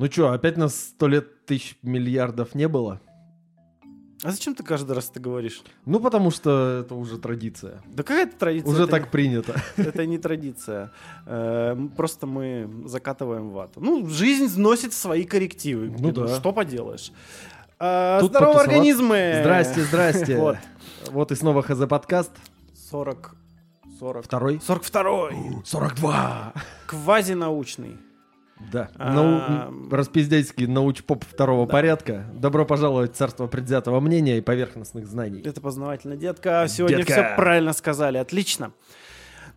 Ну что, опять нас сто лет тысяч миллиардов не было? А зачем ты каждый раз это говоришь? Ну, потому что это уже традиция. Да какая это традиция? Уже Это так принято. не- Это не традиция. Э, Просто мы закатываем вату. Ну, жизнь вносит свои коррективы. Ну да. Что поделаешь. Тут Здорово, потусоваться. организмы! Здрасте, здрасте. Вот. Вот и снова ХЗ подкаст. 40... 40... Второй. 42-й. 42. Квазинаучный. Да. А, Нау... Распиздяйский научпоп второго Да. порядка. Добро пожаловать в царство предвзятого мнения и поверхностных знаний. Это познавательно, детка. Сегодня Детка. все правильно сказали. Отлично.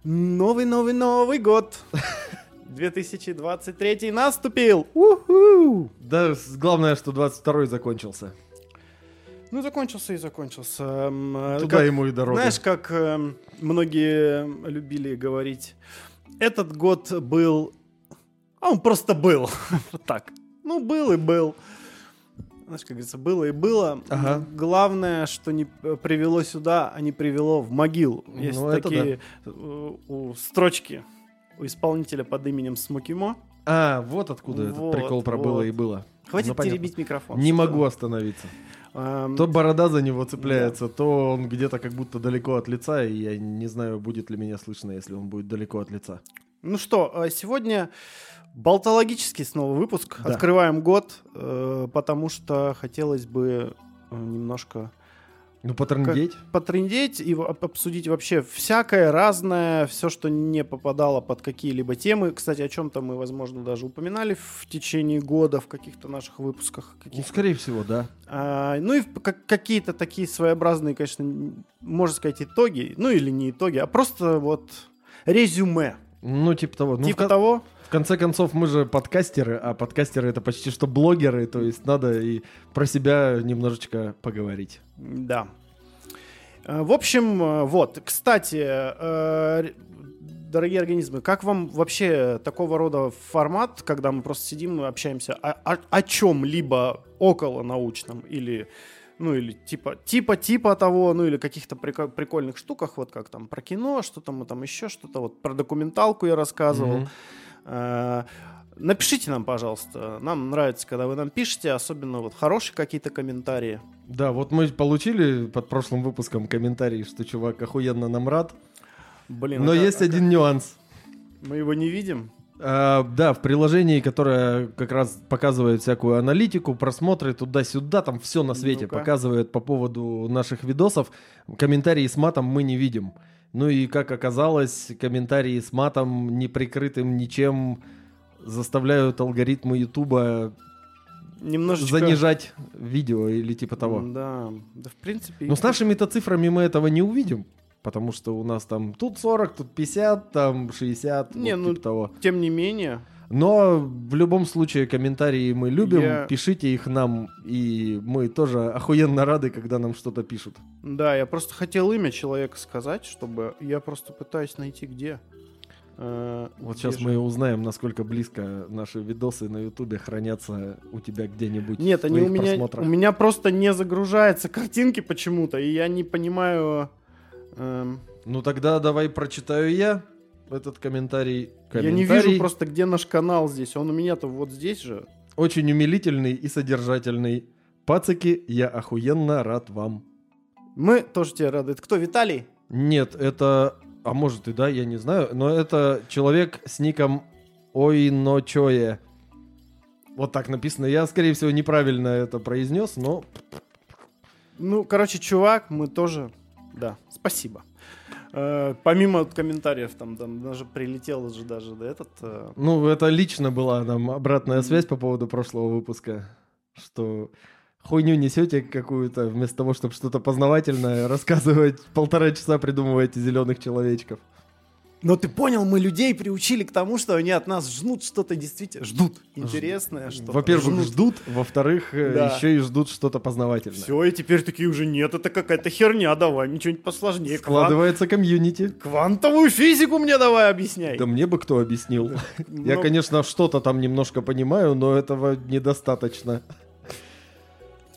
Новый, новый, новый год. 2023 наступил. Уху! Да, главное, что 22-й закончился. Ну, закончился и закончился. Э, Туда как- ему и дорога. Знаешь, как эм, многие любили говорить, этот год был... А он просто был. Вот так. Ну, был и был. Знаешь, как говорится, было и было. Ага. Главное, что не привело сюда, а не привело в могилу. Есть Ну, такие э, у строчки у исполнителя под именем Смокимо. А, вот откуда этот Вот, прикол про вот. было и было. Хватит Ну, понятно. теребить микрофон. Не Что? могу остановиться. Эм, То борода за него цепляется, то он где-то как будто далеко от лица, и я не знаю, будет ли меня слышно, если он будет далеко от лица. Ну что, э, сегодня болтологический снова выпуск. Да. Открываем год, э, потому что хотелось бы э, немножко Ну, потрындеть. потрендеть и в- об- обсудить вообще всякое разное, все, что не попадало под какие-либо темы. Кстати, о чем-то мы, возможно, даже упоминали в течение года в каких-то наших выпусках. Ну, каких-то. скорее всего, да. А, ну и в- как- какие-то такие своеобразные, конечно, можно сказать, итоги. Ну или не итоги, а просто вот резюме. Ну, типа того. Ну, в, типа кон- того, в конце концов, мы же подкастеры, а подкастеры это почти что блогеры, то есть надо и про себя немножечко поговорить. Да. Э, В общем, э, вот, кстати, э, дорогие организмы, как вам вообще такого рода формат, когда мы просто сидим и общаемся о, о- о чем-либо около научном или ну или типа типа типа того, ну или каких-то прика- прикольных штуках, вот как там про кино, что-то мы там еще что-то вот про документалку я рассказывал. Мгм. Э, Напишите нам, пожалуйста. Нам нравится, когда вы нам пишете, особенно вот хорошие какие-то комментарии. Да, вот мы получили под прошлым выпуском комментарий, что чувак охуенно нам рад. Блин, Но а есть как- один нюанс. Мы его не видим. А, да, в приложении, которое как раз показывает всякую аналитику, просмотры туда-сюда, там все на свете Ну-ка. показывает по поводу наших видосов. Комментарии с матом мы не видим. Ну и как оказалось, комментарии с матом, не прикрытым ничем, заставляют алгоритмы Ютуба Немножечко... занижать видео или типа того. Да, да в принципе... Но с нашими-то цифрами мы этого не увидим. Потому что у нас там тут 40, тут 50, там 60, Не, вот ну, типа того. Тем не менее, Но в любом случае комментарии мы любим, Я- пишите их нам, и мы тоже охуенно рады, когда нам что-то пишут. да, я просто хотел имя человека сказать, чтобы... Я просто пытаюсь найти где. Э, Вот где сейчас же- мы узнаем, насколько близко наши видосы на Ютубе хранятся у тебя где-нибудь. Нет, они у меня, просмотрах. у меня просто не загружаются картинки почему-то, и я не понимаю... эм, Ну тогда давай прочитаю я этот комментарий. я не Комментарий вижу просто, где наш канал здесь. Он у меня-то вот здесь же. Очень умилительный и содержательный. Пацаки, я охуенно рад вам. Мы тоже тебе рады. Это кто, Виталий? Нет, это... А может и да, я не знаю. Но это человек с ником Ойночое. Вот так написано. Я, скорее всего, неправильно это произнес, но... Ну, короче, чувак, мы тоже... Да, спасибо. Э, помимо комментариев, там, там даже прилетел же даже да, этот... э, Ну, это лично была нам обратная связь по поводу прошлого выпуска, что хуйню несете какую-то, вместо того, чтобы что-то познавательное рассказывать, полтора часа придумываете зеленых человечков. Но ты понял, мы людей приучили к тому, что они от нас ждут что-то действительно... Ждут. Интересное что-то. Во-первых, ждут, во-вторых, э, Да. еще и ждут что-то познавательное. Все, и теперь такие уже нет, это какая-то херня, давай, мне что-нибудь посложнее. Кван- Складывается комьюнити. Квантовую физику мне давай объясняй. Да мне бы кто объяснил. Я, Ну, конечно, что-то там немножко понимаю, но этого недостаточно.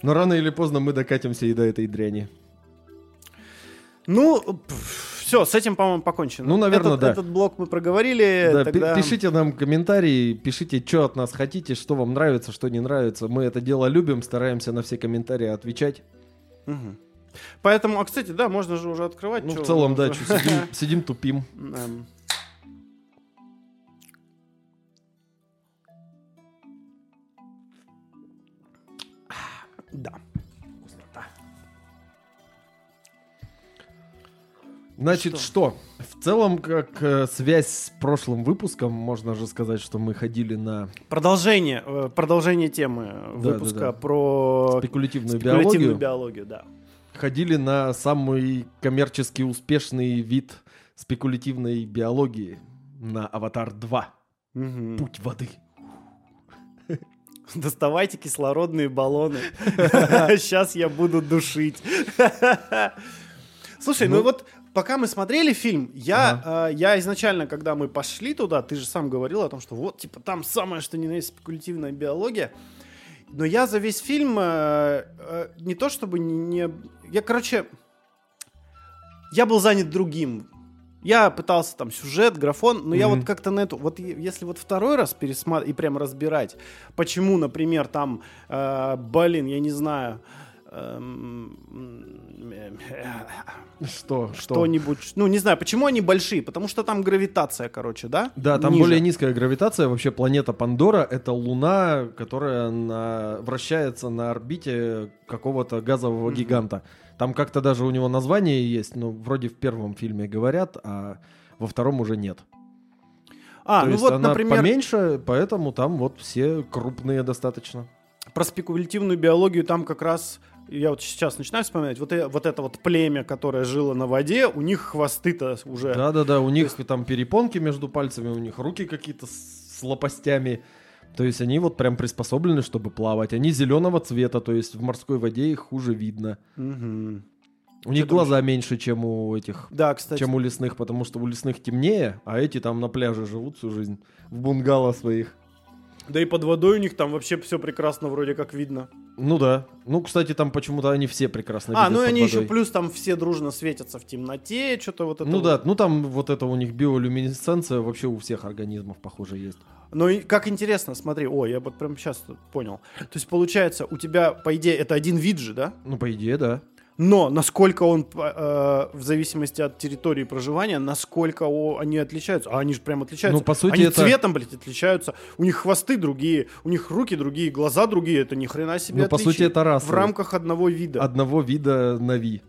Но рано или поздно мы докатимся и до этой дряни. Ну, все, с этим, по-моему, покончено. Ну, наверное, этот, да. Этот блок мы проговорили. Да, тогда... Пишите нам комментарии, пишите, что от нас хотите, что вам нравится, что не нравится. Мы это дело любим, стараемся на все комментарии отвечать. Мгм. Поэтому, а, кстати, да, можно же уже открывать. Ну, в целом, да, сидим, сидим тупим. Значит, что? В целом, как э, связь с прошлым выпуском, можно же сказать, что мы ходили на Продолжение, э, продолжение темы Да, выпуска да, да. про спекулятивную спекулятивную биологию. биологию, да. Ходили на самый коммерчески успешный вид спекулятивной биологии на Аватар 2. Мгм. Путь воды. Доставайте кислородные баллоны. Сейчас я буду душить. Слушай, ну Ну. вот пока мы смотрели фильм, я, э, я изначально, когда мы пошли туда, ты же сам говорил о том, что вот, типа, там самое, что ни на есть спекулятивная биология. Но я за весь фильм э, э, не то чтобы не, Я, короче, я был занят другим. Я пытался там сюжет, графон, но я Мгм. вот как-то на эту... Вот если вот второй раз пересматривать и прям разбирать, почему, например, там, э, блин, я не знаю, э, Что? Что? что-нибудь, ну, не знаю, почему они большие, потому что там гравитация, короче, да? Да, там Ниже. более низкая гравитация. Вообще планета Пандора — это Луна, которая на- вращается на орбите какого-то газового Мгм. гиганта. Там как-то даже у него название есть, но вроде в первом фильме говорят, а во втором уже нет. А, То ну есть вот, она например, поменьше, поэтому там вот все крупные достаточно. про спекулятивную биологию там как раз я вот сейчас начинаю вспоминать, вот, э- вот это вот племя, которое жило на воде, у них хвосты-то уже... Да-да-да, у них там перепонки между пальцами, у них руки какие-то с с лопастями. То есть они вот прям приспособлены, чтобы плавать. Они зеленого цвета, то есть в морской воде их хуже видно. Мгм. У них думаешь? глаза меньше, чем у этих, Да, кстати. чем у лесных, потому что у лесных темнее, а эти там на пляже живут всю жизнь в бунгало своих. Да и под водой у них там вообще все прекрасно вроде как видно. Ну да. Ну, кстати, там почему-то они все прекрасно а, ну и они еще водой. плюс там все дружно светятся в темноте, что-то вот это. Ну вот. да, ну там вот это у них биолюминесценция вообще у всех организмов, похоже, есть. Ну и как интересно, смотри, о, я вот прям сейчас понял. То есть получается, у тебя, по идее, это один вид же, да? Ну, по идее, да. Но насколько он, э, в зависимости от территории проживания, насколько о- они отличаются. А они же прям отличаются. Ну, по сути, они это- цветом, блядь, отличаются. У них хвосты другие, у них руки другие, глаза другие. Это ни хрена себе Ну, по сути, это расы. В рамках одного вида. Одного вида Нави.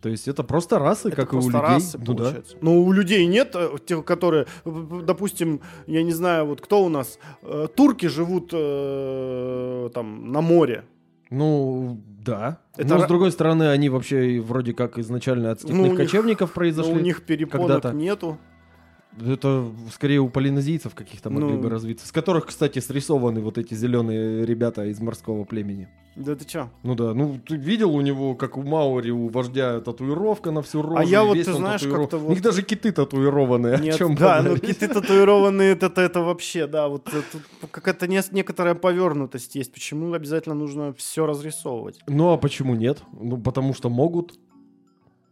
То есть это просто расы, Это как и у просто людей. расы, ну да. получается. Но у людей нет э, тех, которые, э, допустим, я не знаю, вот кто у нас, э, турки живут э, там на море. Ну, да. Это Но, с другой стороны, они вообще вроде как изначально от степных Ну, у них- кочевников Но произошли. у них перепонок когда-то. нету. Это скорее у полинезийцев каких-то могли Ну. бы развиться. С которых, кстати, срисованы вот эти зеленые ребята из морского племени. Да ты чё? Ну да, ну ты видел у него, как у Маори, у вождя татуировка на всю рожу. А я вот, ты знаешь, татуиров- как-то У вот- них даже киты татуированные. Нет, О чем да, ну киты татуированные, это, это, это вообще, да, вот э, тут какая-то не- некоторая повернутость есть. Почему обязательно нужно все разрисовывать? Ну а почему нет? Ну потому что могут.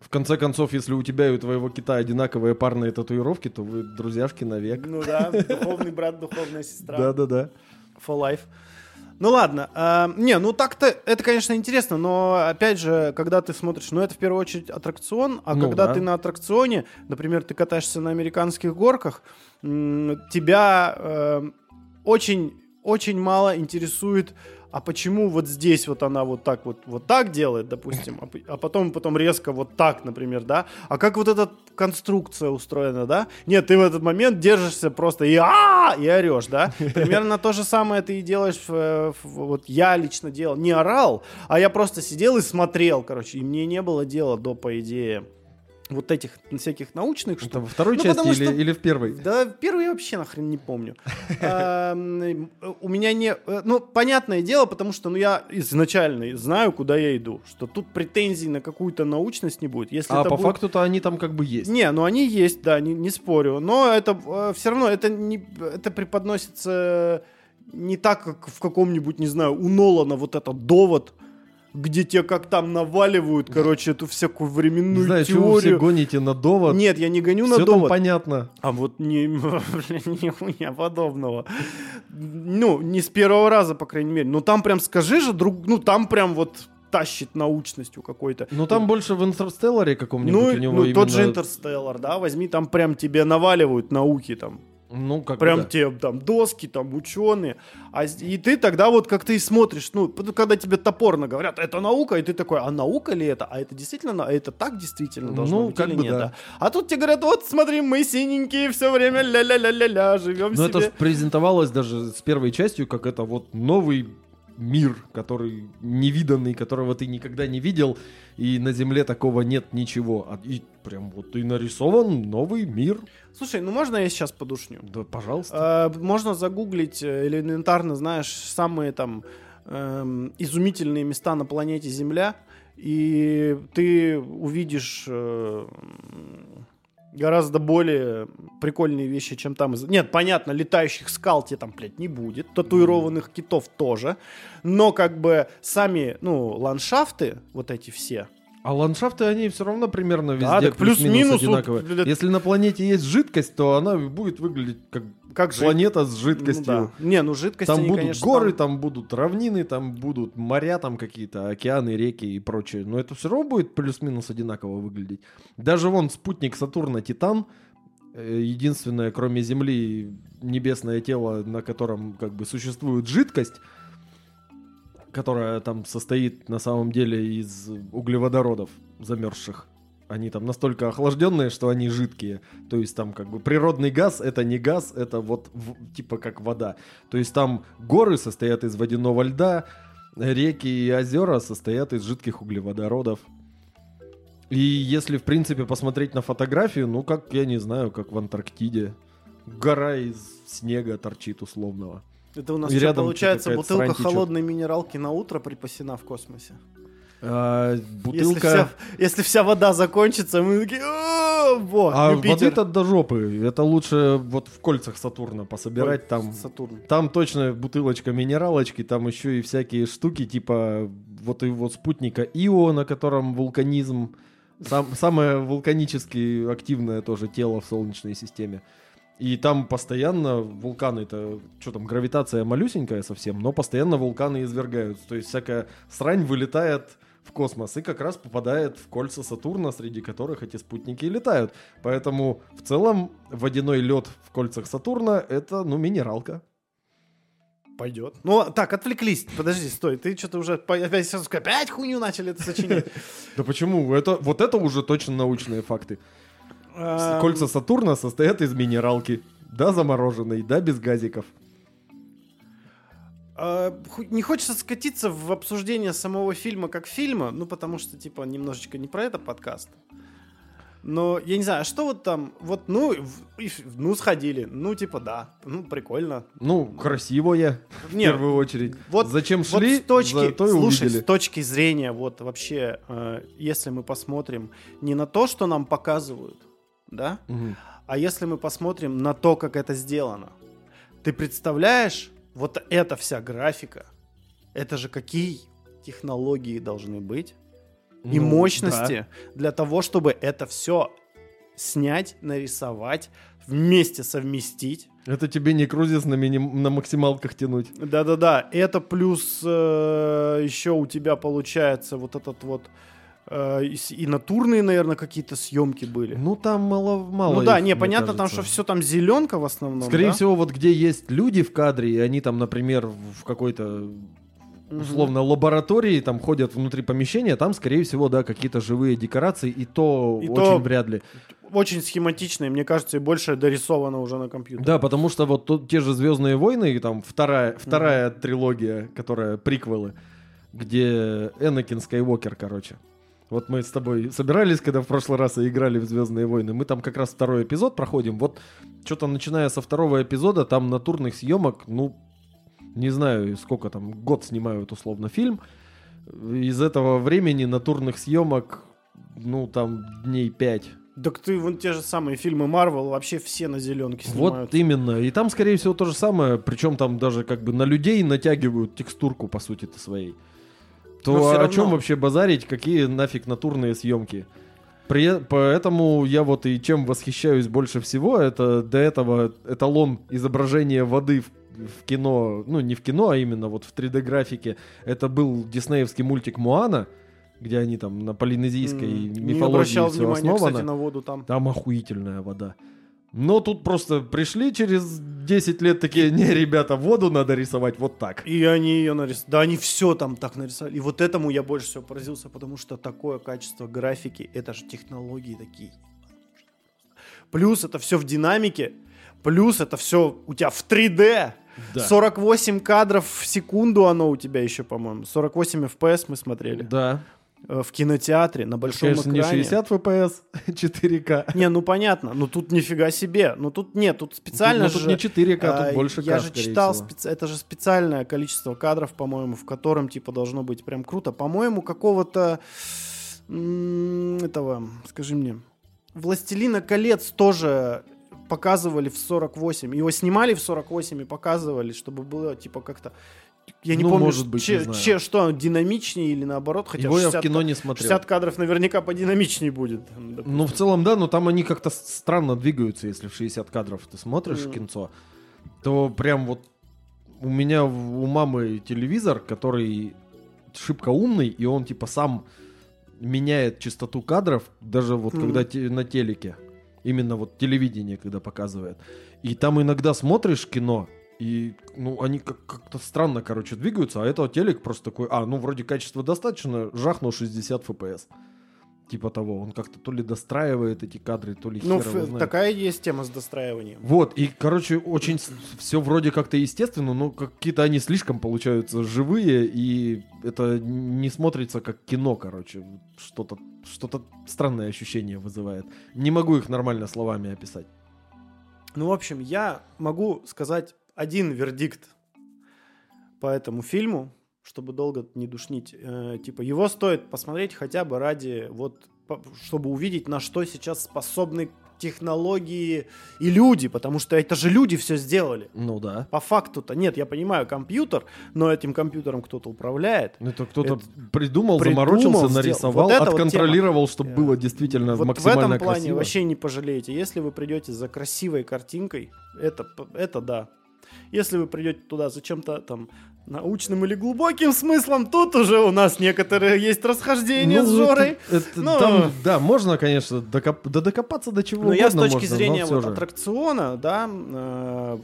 В конце концов, если у тебя и у твоего кита одинаковые парные татуировки, то вы друзьяшки навек. Ну да, духовный брат, духовная сестра. Да-да-да. For life. Ну ладно, а, не, ну так-то это, конечно, интересно, но опять же, когда ты смотришь, ну это в первую очередь аттракцион, а Ну когда да. ты на аттракционе, например, ты катаешься на американских горках, тебя э, очень, очень мало интересует, а почему вот здесь вот она вот так вот, вот так делает, допустим, а, а потом, потом резко вот так, например, да, а как вот эта конструкция устроена, да? Нет, ты в этот момент держишься просто и а и орешь, да? Примерно то же самое ты и делаешь, в- вот я лично делал, не орал, а я просто сидел и смотрел, короче, и мне не было дела до, по идее, вот этих всяких научных Это штук. во второй Ну, части или, что- или в первой? Да, первый я вообще нахрен не помню. Эм, У меня не... э, Ну, понятное дело, потому что ну, я изначально знаю, куда я иду. Что тут претензий на какую-то научность не будет. Если А это по будет- факту-то они там как бы есть. Не, ну они есть, да, не, не спорю. Но это все равно, это, не, это преподносится не так, как в каком-нибудь, не знаю, у Нолана вот этот довод, где тебе как там наваливают, короче, эту всякую временную Не знаю, чего вы все теорию. гоните на довод. Нет, я не гоню Все на там довод. понятно. А вот не, блин, нихуя подобного. Ну, не с первого раза, по крайней мере. Ну, там прям скажи же, друг, ну, там прям вот тащит научностью какой-то. Ну там больше в Интерстелларе каком-нибудь Ну, у него ну, именно... тот же Интерстеллар, да, возьми, там прям тебе наваливают науки там. Ну, как Прям да. тебе там доски, там ученые. А, и ты тогда вот как ты смотришь, ну, когда тебе топорно говорят, это наука, и ты такой, а наука ли это? А это действительно, а это так действительно должно Ну, быть как или бы нет? да. А тут тебе говорят, вот смотри, мы синенькие все время ля-ля-ля-ля-ля, живем Но это себе. ж презентовалось даже с первой частью, как это вот новый мир, который невиданный, которого ты никогда не видел, и на Земле такого нет ничего. А- И прям вот и нарисован новый мир. Слушай, ну можно я сейчас подушню? Да, пожалуйста. А, можно загуглить э, элементарно, знаешь, самые там эм, изумительные места на планете Земля, и ты увидишь э, гораздо более прикольные вещи, чем там. Нет, понятно, летающих скал тебе там, блядь, не будет, татуированных китов тоже, но как бы сами, ну, ландшафты, вот эти все, А ландшафты, они все равно примерно везде Да, плюс-минус вот, одинаковые. блядь. Если на планете есть жидкость, то она будет выглядеть как как же... планета с Ну жидкостью. да. Не, ну жидкость Там они, будут конечно, горы, там- там будут равнины, там будут моря, там какие-то океаны, реки и прочее. Но это все равно будет плюс-минус одинаково выглядеть. Даже вон спутник Сатурна Титан, э, единственное, кроме Земли, небесное тело, на котором как бы существует жидкость, которая там состоит на самом деле из углеводородов замерзших. Они там настолько охлажденные, что они жидкие. То есть там как бы природный газ это не газ, это вот в- типа как вода. То есть там горы состоят из водяного льда, реки и озера состоят из жидких углеводородов. И если, в принципе, посмотреть на фотографию, ну, как, я не знаю, как в Антарктиде. Гора из снега торчит условного. Это у нас И что, рядом получается бутылка срань течет. холодной минералки на утро припасена в космосе. А, Если бутылка... вся, если вся вода закончится, мы такие, «О, во, А Юпитер». воды-то до жопы. Это лучше вот в кольцах Сатурна пособирать там. Сатурн. Там точно бутылочка минералочки, там еще и всякие штуки, типа вот и вот спутника Ио, на котором вулканизм. Сам, самое вулканически активное тоже тело в Солнечной системе. И там постоянно вулканы, это что там, гравитация малюсенькая совсем, но постоянно вулканы извергаются. То есть всякая срань вылетает в космос и как раз попадает в кольца Сатурна, среди которых эти спутники и летают. Поэтому в целом водяной лед в кольцах Сатурна это, ну, минералка. Пойдет. Ну, так, отвлеклись. Подожди, стой. Ты что-то уже опять, сейчас опять хуйню начали это сочинять. Да почему? Это, вот это уже точно научные факты. Кольца Сатурна состоят из минералки. Да, замороженной, да, без газиков. А, Не хочется скатиться в обсуждение самого фильма как фильма, ну, потому что, типа, немножечко не про это подкаст. Но, я не знаю, а что вот там, вот, ну, в- и ну, сходили, ну, типа, да, ну, прикольно. Ну, красивое, в Не, первую очередь. вот- Зачем Вот шли, с точки, зато и слушай, увидели. с точки зрения вот вообще, э, если мы посмотрим не на то, что нам показывают, да, Мгм. а если мы посмотрим на то, как это сделано, ты представляешь, вот эта вся графика, это же какие технологии должны быть и Ну, мощности для того, чтобы это все снять, нарисовать, вместе совместить. да. Это тебе не крузис на, миним- на максималках тянуть. Да-да-да, это плюс э, еще у тебя получается вот этот вот и, с- и натурные, наверное, какие-то съемки были. Ну, там мало, мало ну да, их, не, понятно, там, кажется. что все там зеленка в основном. Скорее да? всего, вот где есть люди в кадре, и они там, например, в какой-то условно лаборатории, там ходят внутри помещения, там, скорее всего, да, какие-то живые декорации, и то И очень то- вряд ли. Очень схематичные, мне кажется, и больше дорисовано уже на компьютере. Да, потому что вот тут те же Звездные войны, и там вторая, вторая трилогия, которая приквелы, где Энакин Скайуокер, короче. Вот мы с тобой собирались, когда в прошлый раз и играли в Звездные войны. Мы там как раз второй эпизод проходим. Вот что-то начиная со второго эпизода, там натурных съемок, ну, не знаю, сколько там, год снимают условно фильм. Из этого времени натурных съемок, ну, там дней пять. Так ты вон те же самые фильмы Марвел вообще все на зеленке Вот снимают. именно. И там, скорее всего, то же самое. Причем там даже как бы на людей натягивают текстурку, по сути-то, своей. То Но о равно. чем вообще базарить, какие нафиг натурные съемки? При- поэтому я вот и чем восхищаюсь больше всего, это до этого эталон изображения воды в, в кино, ну не в кино, а именно вот в 3D-графике. Это был диснеевский мультик «Муана», где они там на полинезийской Не мифологии обращал все внимания, основано. кстати, на воду там. Там охуительная вода. Но тут просто пришли через 10 лет такие, не, ребята, воду надо рисовать вот так. И они ее нарисовали. Да, они все там так нарисовали. И вот этому я больше всего поразился, потому что такое качество графики, это же технологии такие. Плюс это все в динамике, плюс это все у тебя в 3D. Да. 48 кадров в секунду оно у тебя еще, по-моему. 48 FPS мы смотрели. Да. Э, В кинотеатре, на большом Конечно, не экране. 60 FPS, 4К. Не, ну понятно, ну тут нифига себе. Ну тут нет, тут специально Ну, тут же... не 4К, а, тут больше Я К, же читал, специ- это же специальное количество кадров, по-моему, в котором типа должно быть прям круто. По-моему, какого-то этого, скажи мне, Властелина колец тоже показывали в 48. Его снимали в 48 и показывали, чтобы было типа как-то. Я не Ну, помню, может быть, че- не знаю. че- что динамичнее или наоборот, хотя Его я в 60 кино не смотрел. 60 кадров наверняка подинамичнее будет. допустим. Ну, в целом, да, но там они как-то странно двигаются, если в 60 кадров ты смотришь Мгм. кинцо, то прям вот у меня у мамы телевизор, который шибко умный, и он типа сам меняет частоту кадров, даже вот Мгм. когда те- на телеке, именно вот телевидение, когда показывает. И там иногда смотришь кино, и, ну, они как- как-то странно, короче, двигаются, а это телек просто такой, а, ну, вроде качества достаточно, жахнул 60 FPS. Типа того, он как-то то ли достраивает эти кадры, то ли Ну, хер его ф- знает. такая есть тема с достраиванием. Вот, и, короче, очень все вроде как-то естественно, но какие-то они слишком получаются живые, и это не смотрится как кино, короче. Что-то что странное ощущение вызывает. Не могу их нормально словами описать. Ну, в общем, я могу сказать один вердикт по этому фильму, чтобы долго не душнить. Э, типа, его стоит посмотреть хотя бы ради, вот, по- чтобы увидеть, на что сейчас способны технологии и люди, потому что это же люди все сделали. Ну да. По факту-то нет, я понимаю, компьютер, но этим компьютером кто-то управляет. Это кто-то Это придумал, придумал, заморочился, сделал. нарисовал, Вот это вот отконтролировал, чтобы было действительно вот в максимально этом плане красиво. вообще не пожалеете. Если вы придете за красивой картинкой, это, это да. Если вы придете туда за чем-то там научным или глубоким смыслом, тут уже у нас некоторые есть расхождения Ну, с Жорой. это- это Ну. там, да, можно, конечно, докоп- да докопаться до чего Но я с угодно точки можно, но зрения вот же. аттракциона, да, э,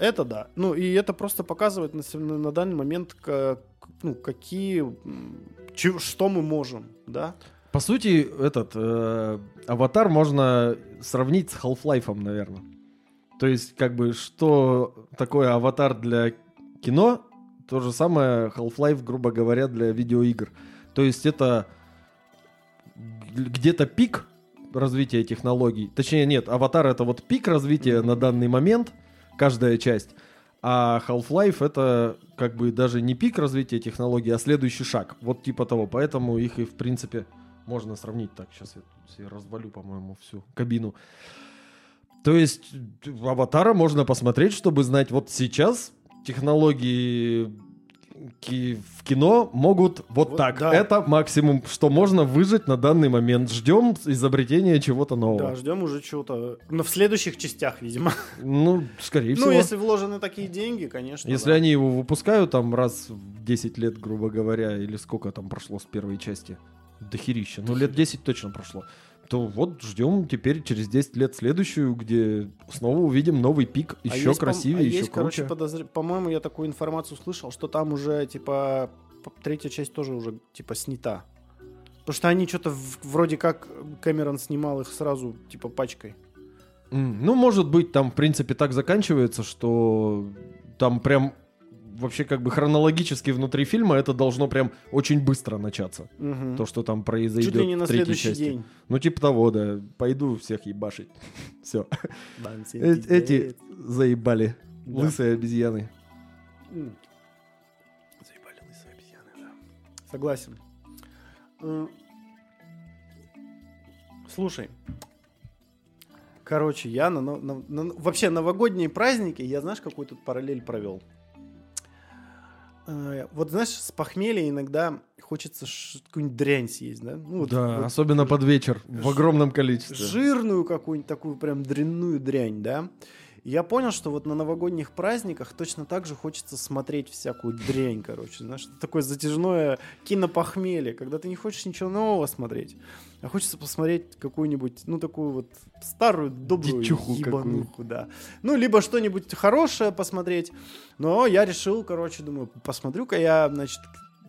это да. Ну и это просто показывает на, сем- на данный момент, как, ну, какие, чё- что мы можем, да. По сути, этот э, аватар можно сравнить с Half-Life, наверное. То есть, как бы, что такое аватар для кино, то же самое Half-Life, грубо говоря, для видеоигр. То есть, это где-то пик развития технологий. Точнее, нет, аватар это вот пик развития на данный момент, каждая часть. А Half-Life это как бы даже не пик развития технологий, а следующий шаг. Вот типа того. Поэтому их и в принципе можно сравнить так. Сейчас я развалю, по-моему, всю кабину. То есть аватара можно посмотреть, чтобы знать, вот сейчас технологии ки- в кино могут вот, Вот так. да. Это максимум, что можно выжить на данный момент. Ждем изобретения чего-то нового. Да, ждем уже чего-то. Но в следующих частях, видимо. Ну, скорее Ну, всего. если вложены такие деньги, конечно. Если да. они его выпускают там раз в 10 лет, грубо говоря, или сколько там прошло с первой части, дохерища, ну лет 10 точно прошло, то вот ждем теперь через 10 лет следующую, где снова увидим новый пик, А еще есть, пом- красивее, а еще есть, короче, круче. подозр- По-моему, я такую информацию слышал, что там уже, типа, третья часть тоже уже, типа, снята. Потому что они что-то вроде как Кэмерон снимал их сразу, типа, пачкой. Ну, может быть, там, в принципе, так заканчивается, что там прям вообще как бы хронологически внутри фильма это должно прям очень быстро начаться. Мгм. То, что там произойдет Чуть ли не на в третьей следующий части. день. Ну, типа того, да. Пойду всех ебашить. Все. Э-. Эти заебали. Да. Лысые обезьяны. Заебали лысые обезьяны, да. Согласен. М. Слушай. Короче, я на, на- на- вообще новогодние праздники, я знаешь, какую тут параллель провел? Э, вот знаешь, с похмелья иногда хочется какую-нибудь дрянь съесть, да? Ну, вот- да, вот особенно под вечер, в огромном количестве. жирную какую-нибудь такую прям дрянную дрянь, да? И Я понял, что вот на новогодних праздниках точно так же хочется смотреть всякую дрянь, короче. Знаешь, это такое затяжное кинопохмелье, когда ты не хочешь ничего нового смотреть, а хочется посмотреть какую-нибудь, ну, такую вот старую, добрую Дичуху ебануху, да. Ну, либо что-нибудь хорошее посмотреть. Но я решил, короче, думаю, посмотрю-ка я, значит,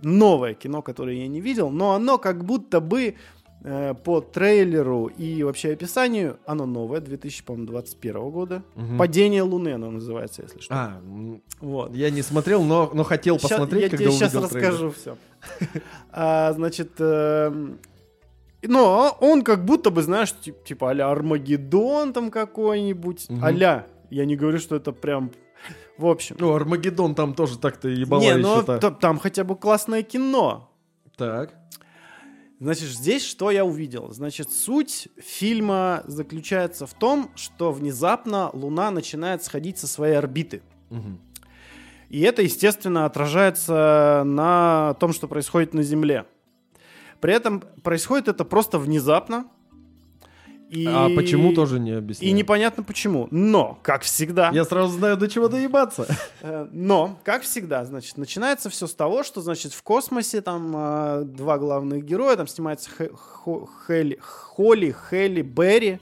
новое кино, которое я не видел, но оно как будто бы э, по трейлеру и вообще описанию, оно новое, 2021 года. Мгм. «Падение Луны» оно называется, если что. А, Вот. я не смотрел, но, но хотел Ща- посмотреть, я когда тебе сейчас трейлер. расскажу все. значит, эм, но он как будто бы, знаешь, тип- типа а-ля Армагеддон там какой-нибудь, Мгм. а-ля. Я не говорю, что это прям... В общем. Ну, Армагеддон там тоже так-то ебало не, та- там хотя бы классное кино. Так. Значит, здесь что я увидел? Значит, суть фильма заключается в том, что внезапно Луна начинает сходить со своей орбиты. Мгм. И это, естественно, отражается на том, что происходит на Земле. При этом происходит это просто внезапно. И... А почему тоже не И объясняю? непонятно почему. Но, как всегда, Я сразу знаю, до чего доебаться. Э, Но, как всегда, значит, начинается все с того, что, значит, в космосе там э, два главных героя, там снимается Хелли- Холли, Хелли Берри.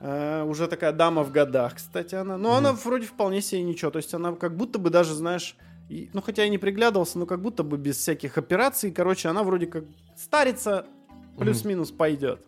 Э, уже такая дама в годах, кстати, она. Но она вроде вполне себе ничего, то есть она как будто бы даже, знаешь, и- ну хотя я не приглядывался, но как будто бы без всяких операций, короче, она вроде как старится, плюс-минус пойдет.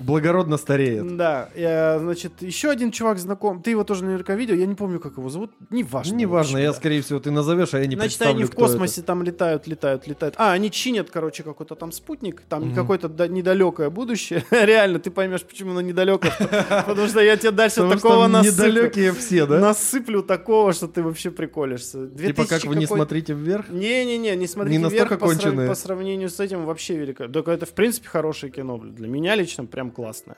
Благородно стареет. Да, э, значит, еще один чувак знаком, ты его тоже наверняка видел, я не помню, как его зовут, неважно. Неважно, вообще, я, да. скорее всего, ты назовешь, а я не Значит, представлю, они в кто это. космосе там летают, летают, летают. А, они чинят, короче, какой-то там спутник, там Мгм. какое-то да- недалекое будущее. Реально, ты поймешь, почему оно недалекое. Потому что я тебе дальше такого насыплю. недалекие все, да? Насыплю такого, что ты вообще приколишься. Типа как 2000 вы не смотрите вверх? Не-не-не, не смотрите Не вверх по, сравнению с этим вообще велико. Только это, в принципе, хорошее кино. Для меня лично прям классное.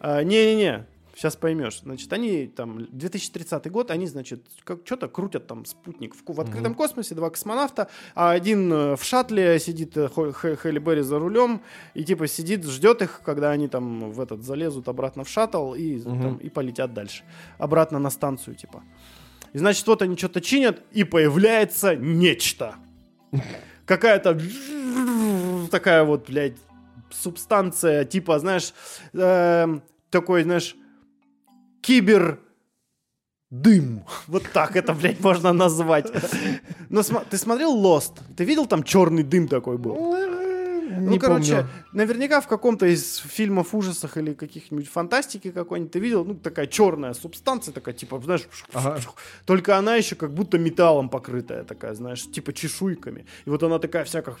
А, Не-не-не, сейчас поймешь. Значит, они там, 2030 год, они, значит, как что-то крутят там спутник в, в открытом космосе, два космонавта, а один э, в шаттле сидит, э, Хэлли Берри за рулем, и типа сидит, ждет их, когда они там в этот залезут обратно в шаттл и, Мгм. там, и полетят дальше. Обратно на станцию, типа. И значит, вот они что-то чинят, и появляется нечто. Какая-то такая вот, блядь, субстанция, типа, знаешь, эм, такой, знаешь, кибер дым. Вот так это, блядь, можно назвать. Но сма- ты смотрел Lost? Ты видел там черный дым такой был? Ну, Не короче, помню. наверняка в каком-то из фильмов ужасах или каких-нибудь фантастики какой-нибудь ты видел, ну, такая черная субстанция, такая, типа, знаешь, Ага. только она еще как будто металлом покрытая такая, знаешь, типа чешуйками. И вот она такая вся как...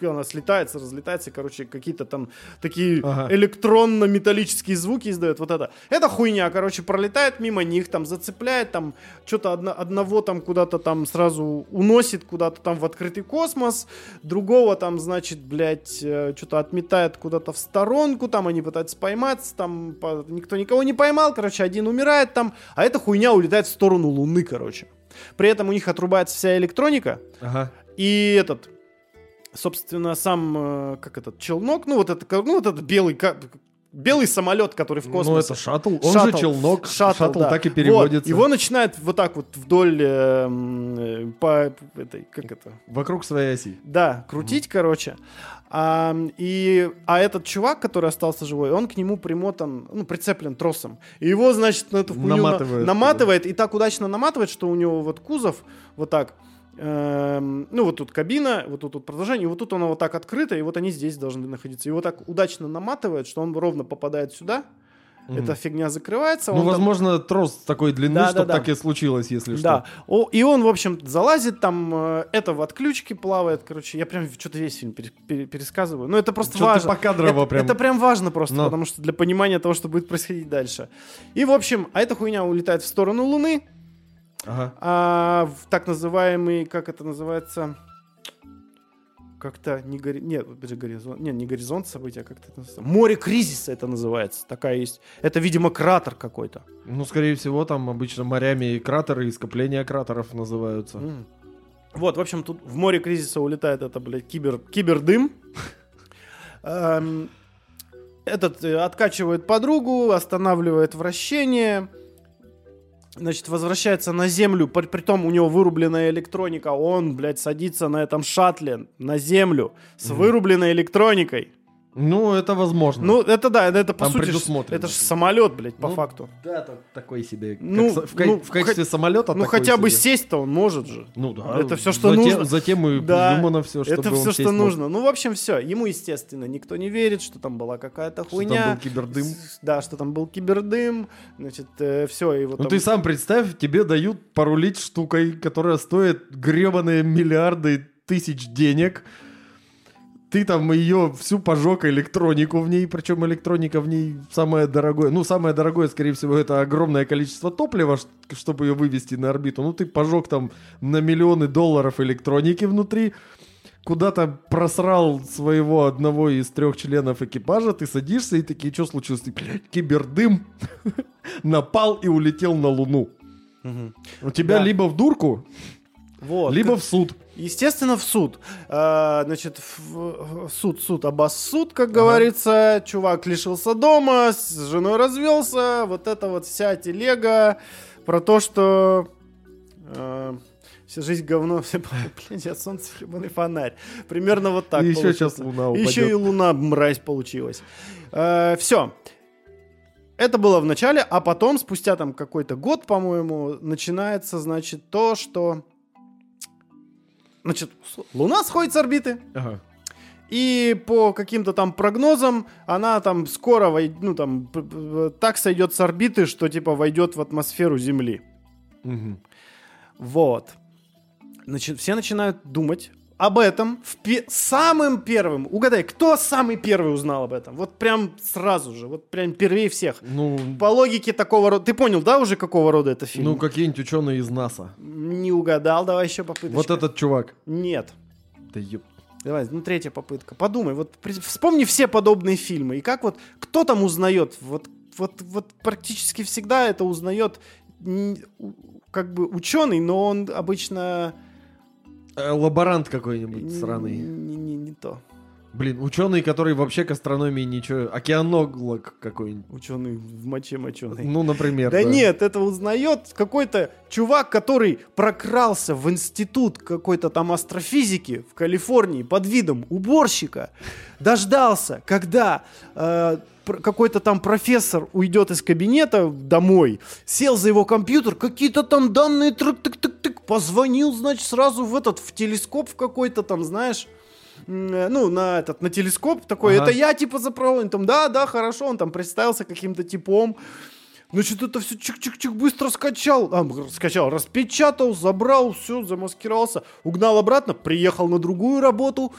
Она слетается, разлетается, и, короче, какие-то там такие Ага. электронно-металлические звуки издает. Вот это. Это хуйня, короче, пролетает мимо них, там зацепляет, там что-то одно- одного там куда-то там сразу уносит куда-то там в открытый космос, другого там, значит, блядь, что-то отметает куда-то в сторонку, там они пытаются пойматься, там по- никто никого не поймал, короче, один умирает там, а эта хуйня улетает в сторону Луны, короче. При этом у них отрубается вся электроника, Ага. и этот, собственно, сам, э, как этот, челнок, ну вот это, ка- ну вот этот белый, белый самолет, который в космосе. Ну, это шаттл. Он Шаттл. же челнок. Шаттл, Шаттл, да. так и Вот, переводится. Его начинает вот так вот вдоль э, э, по этой, как это, Вокруг своей оси. да, крутить, короче. А, и, а этот чувак, который остался живой, он к нему примотан, ну, прицеплен тросом. И его, значит, на эту хуйню на- Наматывает наматывает и так удачно наматывает, что у него вот кузов вот так, эм, ну, вот тут кабина, вот тут, тут продолжение, и вот тут оно вот так открыто, и вот они здесь должны находиться. И вот так удачно наматывает, что он ровно попадает сюда, Мгм. эта фигня закрывается. Ну, он там- возможно, трос такой длины, Да, да, чтобы да. так и случилось, если Да. что. О, и он, в общем, залазит там, э, это в отключке плавает, короче, я прям что-то весь фильм пере- пере- пересказываю. Но это просто Что-то важно. покадрово это, прям. это прям важно просто, Но. потому что для понимания того, что будет происходить дальше. И, в общем, а эта хуйня улетает в сторону Луны, Ага. а в так называемый, как это называется, как-то не гори... Нет, подожди, горизонт. Нет, не горизонт события, а как-то это называется. Море кризиса это называется. Такая есть. Это, видимо, кратер какой-то. Ну, скорее всего, там обычно морями и кратеры, и скопления кратеров называются. М. Вот, в общем, тут в море кризиса улетает это, блядь, кибер, кибердым. Эм, Этот э, откачивает подругу, останавливает вращение. Значит, возвращается на землю, при, притом у него вырубленная электроника. Он, блядь, садится на этом шаттле на землю с вырубленной электроникой. Ну, это возможно. Ну, это да, это по Там сути, предусмотрено. это же самолет, блядь, по Ну, факту. Да, это такой себе. Ну, Как со- в, ну, в качестве самолета Ну, такой хотя бы сесть-то он может же. Ну да. Это всё, что затем, нужно. Затем и Да, придумано все, чтобы это все, что мог. нужно. Ну, в общем, все. Ему, естественно, никто не верит, что там была какая-то Что хуйня. там был кибердым. С- Да, что там был кибердым. Значит, все, и вот Ну там- ты сам представь, тебе дают порулить штукой, которая стоит гребаные миллиарды тысяч денег. Ты там ее всю пожег электронику в ней, причем электроника в ней самое дорогое. Ну, самое дорогое, скорее всего, это огромное количество топлива, чтобы ее вывести на орбиту. Ну, ты пожег там на миллионы долларов электроники внутри, куда-то просрал своего одного из трех членов экипажа, ты садишься и такие, что случилось? Ты, блядь, кибердым напал и улетел на Луну. У тебя Да. либо в дурку, Вот. либо в суд. Естественно, в суд. А, значит, в, в суд, суд, абас суд, как говорится. Чувак лишился дома, с женой развелся. Вот это вот вся телега про то, что а, вся жизнь говно, все блядь, от солнца ебаный фонарь. Примерно вот так и еще сейчас Луна упадет. Еще и луна мразь получилась. все. Это было в начале, а потом, спустя там какой-то год, по-моему, начинается, значит, то, что... Значит, Луна сходит с орбиты, Ага. и по каким-то там прогнозам она там скоро, вой- ну там, так сойдет с орбиты, что типа войдет в атмосферу Земли. Мгм. Вот. Значит, все начинают думать об этом в пе- самым первым. Угадай, кто самый первый узнал об этом? Вот прям сразу же, вот прям первее всех. Ну, По логике такого рода... Ты понял, да, уже какого рода это фильм? ну какие-нибудь ученые из НАСА. Не угадал, давай еще попыточка. Вот этот чувак. Нет. Да еб- Давай, ну третья попытка. Подумай, вот при- вспомни все подобные фильмы. И как вот, кто там узнает? Вот, вот, вот практически всегда это узнает м, у- как бы ученый, но он обычно... Э, Лаборант какой-нибудь сраный. Не, не, не то. Блин, ученый, который вообще к астрономии ничего... Океанолог какой-нибудь. Ученый в моче моченый. Ну, например. Да нет, это узнает какой-то чувак, который прокрался в институт какой-то там астрофизики в Калифорнии под видом уборщика, дождался, когда э, какой-то там профессор уйдет из кабинета домой, сел за его компьютер, какие-то там данные, трык-тык-тык-тык, позвонил, значит, сразу в этот, в телескоп в какой-то там, знаешь, э, ну, на этот, на телескоп такой, Ага. это я, типа, заправил, там, да, да, хорошо, он там представился каким-то типом, Значит, это все чик-чик-чик быстро скачал, а, скачал, распечатал, забрал, все, замаскировался, угнал обратно, приехал на другую работу,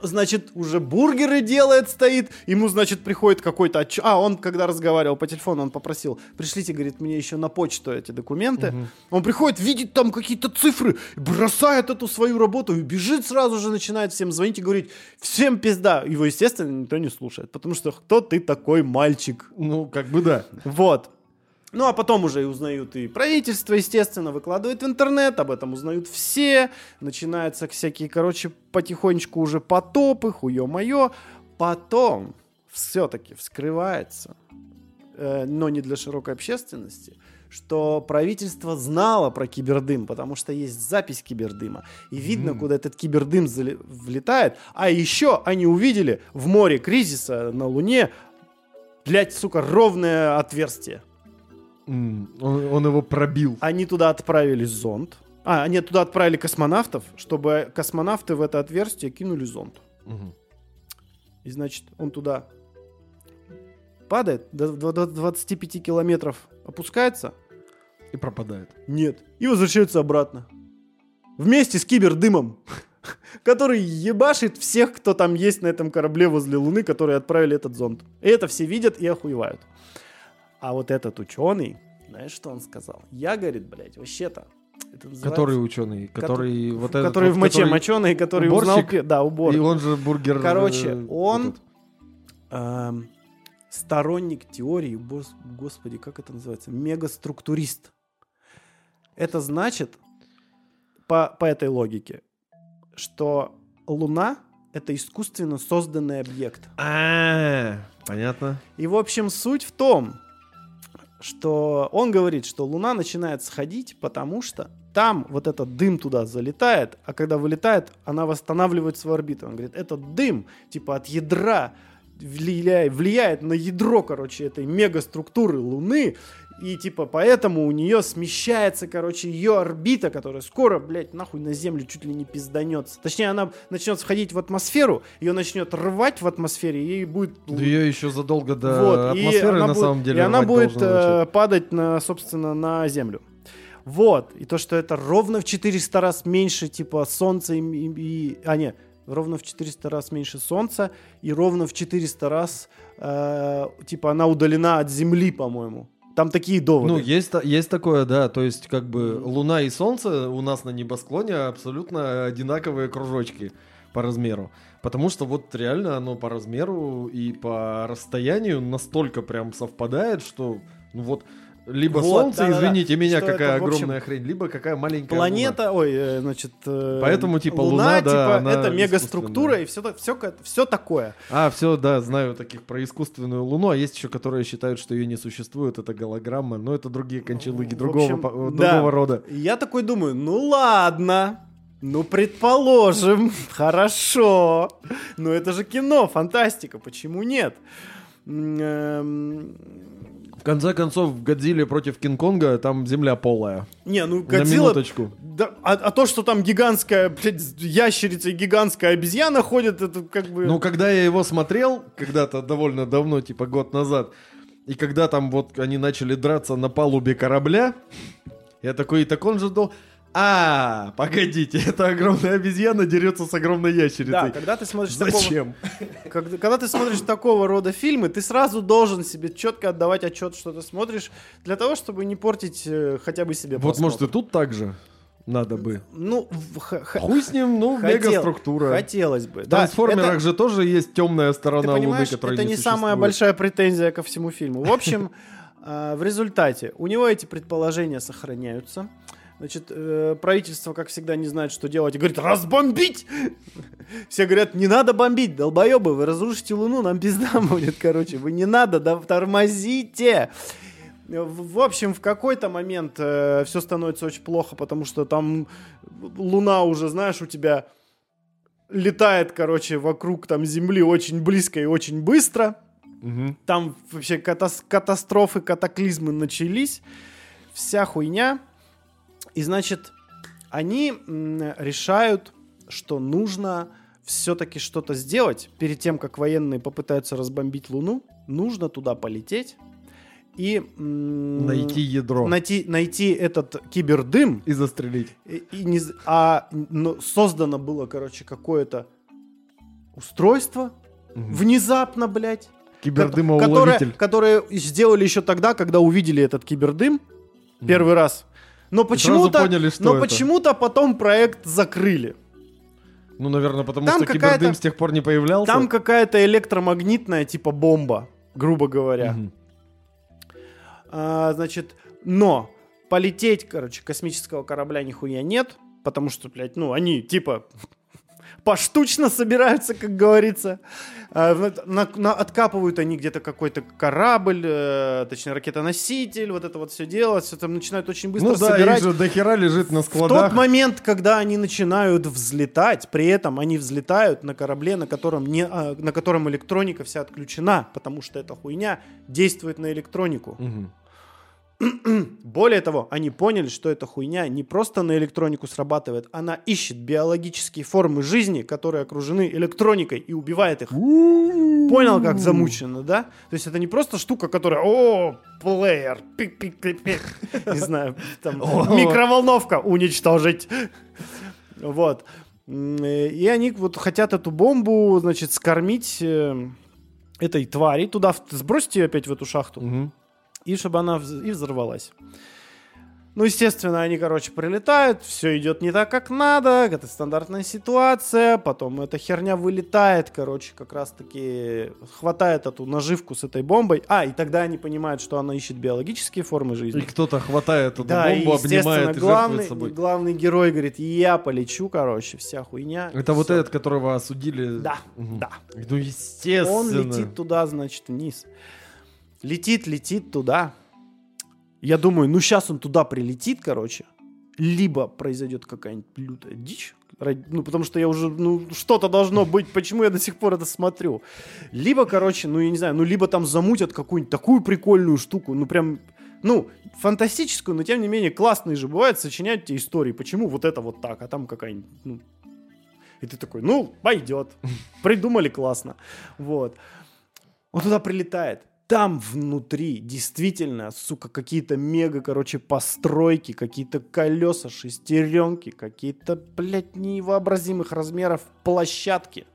значит, уже бургеры делает, стоит, ему, значит, приходит какой-то отчет, а, он, когда разговаривал по телефону, он попросил, пришлите, говорит, мне еще на почту эти документы, он приходит, видит там какие-то цифры, бросает эту свою работу и бежит сразу же, начинает всем звонить и говорить, всем пизда, его, естественно, никто не слушает, потому что кто ты такой мальчик, Ну, как бы да. вот. Ну, а потом уже и узнают и правительство, естественно, выкладывает в интернет, об этом узнают все, начинаются всякие, короче, потихонечку уже потопы, хуё-моё. Потом все-таки вскрывается, э, но не для широкой общественности, что правительство знало про кибердым, потому что есть запись кибердыма. И видно, М. куда этот кибердым зали- влетает. А еще они увидели в море кризиса на Луне, блядь, сука, ровное отверстие. Он, он его пробил. Они туда отправили зонд. А, они туда отправили космонавтов, чтобы космонавты в это отверстие кинули зонд. Мгм. И, значит, он туда падает, до, до- до 25 километров опускается, И пропадает. нет, и возвращается обратно. Вместе с кибердымом, который ебашит всех, кто там есть на этом корабле возле Луны, которые отправили этот зонд. И это все видят и охуевают. А вот этот ученый, знаешь, что он сказал? Я, говорит, блядь, вообще-то... называется- Который ученый, который вот этот который вот, в моче который- моченый, который узнал... уборщик? пе- Да, убор. И он же бургер... Короче, э, он этот. эм, сторонник теории, бос- господи, как это называется? Мегаструктурист. Это значит, по, по этой логике, что Луна — это искусственно созданный объект. А, понятно. И, в общем, суть в том, что он говорит, что Луна начинает сходить, потому что там вот этот дым туда залетает, а когда вылетает, она восстанавливает свою орбиту. Он говорит, этот дым, типа от ядра, влияет, влияет на ядро, короче, этой мегаструктуры Луны, и типа поэтому у нее смещается, короче, ее орбита, которая скоро, блядь, нахуй на Землю чуть ли не пизданется. Точнее, она начнет входить в атмосферу, ее начнет рвать в атмосфере, и ей будет... Да ее еще задолго до Вот, атмосферы на будет- самом деле И она будет э, падать, на, собственно, на Землю. Вот. И то, что это ровно в 400 раз меньше, типа, Солнца и... и- а, не, ровно в 400 раз меньше Солнца, и ровно в 400 раз, э, типа, она удалена от Земли, по-моему. Там такие доводы. Ну, есть, есть такое, да. То есть, как бы Луна и Солнце у нас на небосклоне абсолютно одинаковые кружочки по размеру. Потому что вот реально оно по размеру и по расстоянию настолько прям совпадает, что ну вот либо Вот, Солнце, да-да-да. извините меня, Что какая это, в общем, огромная хрень, либо какая маленькая Луна. Планета, ой, э, значит, э, Поэтому, типа, Луна, да, типа, это мегаструктура и все, все, все такое. А, все, да, знаю таких про искусственную Луну, а есть еще, которые считают, что ее не существует, это голограмма, но это другие кончалыги В другого, общем, да. другого рода. И Я такой думаю, ну ладно, ну предположим, хорошо, но это же кино, фантастика, почему нет? Конце концов, в Годзилле против Кинг-Конга там земля полая. Не, ну На Годзилла... минуточку. Да, а, а то, что там гигантская, блядь, ящерица и гигантская обезьяна ходят, это как бы... Ну, когда я его смотрел, когда-то довольно давно, типа год назад, и когда там вот они начали драться на палубе корабля, я такой, так он же дол... А, погодите, это огромная обезьяна дерется с огромной да, ящерицей. когда ты смотришь такого, Зачем? когда, когда ты смотришь такого рода фильмы, ты сразу должен себе четко отдавать отчет, что ты смотришь, для того, чтобы не портить э, хотя бы себе Вот, может, и просмотр. тут так же надо бы. Ну, Хуй с ним, ну, хотел- мегаструктура. Хотелось бы. В Да, трансформерах это- же тоже есть темная ты сторона Луны, понимаешь, которая это не не самая большая претензия ко всему фильму. В общем, э, в результате у него эти предположения сохраняются. Значит, э, правительство, как всегда, не знает, что делать, и говорит, разбомбить! Все говорят, не надо бомбить, долбоебы, вы разрушите Луну, нам пизда будет, короче, вы не надо, да тормозите! В общем, в какой-то момент все становится очень плохо, потому что там Луна уже, знаешь, у тебя летает, короче, вокруг там Земли очень близко и очень быстро. Мгм. Там вообще катас- катастрофы, катаклизмы начались. Вся хуйня. И, значит, они решают, что нужно все-таки что-то сделать. Перед тем, как военные попытаются разбомбить Луну, нужно туда полететь и... Найти ядро найти, найти этот кибердым, и застрелить. и, и не а ну, создано было, короче, какое-то устройство, Мгм. внезапно, блядь, которое, Кибердымоуловитель. которое сделали еще тогда, когда увидели этот кибердым первый раз. Но почему-то, поняли, что но это. почему-то потом проект закрыли. Ну, наверное, потому Там что кибердым с тех пор не появлялся. Там какая-то электромагнитная типа бомба, грубо говоря. Мгм. А, значит, но полететь, короче, космического корабля нихуя нет, потому что, блядь, ну, они, типа, поштучно собираются, как говорится. Вот на- на- откапывают они где-то какой-то корабль, э, точнее, ракетоноситель, вот это вот все дело, все там начинают очень быстро Ну да, собирать. их же дохера лежит на В складах. тот момент, когда они начинают взлетать, при этом они взлетают на корабле, на котором, не, а, на котором электроника вся отключена, потому что эта хуйня действует на электронику. Мгм. Более того, они поняли, что эта хуйня не просто на электронику срабатывает, она ищет биологические формы жизни, которые окружены электроникой и убивает их. Понял, как замучено, да? То есть это не просто штука, которая, о, плеер, пик-пик-пик-пик, не знаю, там, микроволновка уничтожить. Вот. И они вот хотят эту бомбу, значит, скормить э, этой твари туда, сбросить ее опять в эту шахту Мгм. И чтобы она вз- и взорвалась. Ну, естественно, они, короче, прилетают, все идет не так, как надо, это стандартная ситуация, потом эта херня вылетает, короче, как раз-таки хватает эту наживку с этой бомбой. А, и тогда они понимают, что она ищет биологические формы жизни. И кто-то хватает эту Да, и, бомбу, естественно, обнимает и главный, собой. главный герой говорит, я полечу, короче, вся хуйня. Это вот Всё. этот, которого осудили? Да, Мгм. да. Ну, естественно. Он летит туда, значит, вниз. Летит, летит туда. Я думаю, ну сейчас он туда прилетит, короче. Либо произойдет какая-нибудь лютая дичь. Ну, потому что я уже, ну, что-то должно быть, почему я до сих пор это смотрю. Либо, короче, ну, я не знаю, ну, либо там замутят какую-нибудь такую прикольную штуку, ну, прям, ну, фантастическую, но, тем не менее, классные же бывают сочинять эти истории. Почему вот это вот так, а там какая-нибудь, ну, и ты такой, ну, пойдет. Придумали классно. Вот. Он туда прилетает. Там внутри действительно, сука, какие-то мега, короче, постройки, какие-то колеса, шестеренки, какие-то, блядь, невообразимых размеров площадки.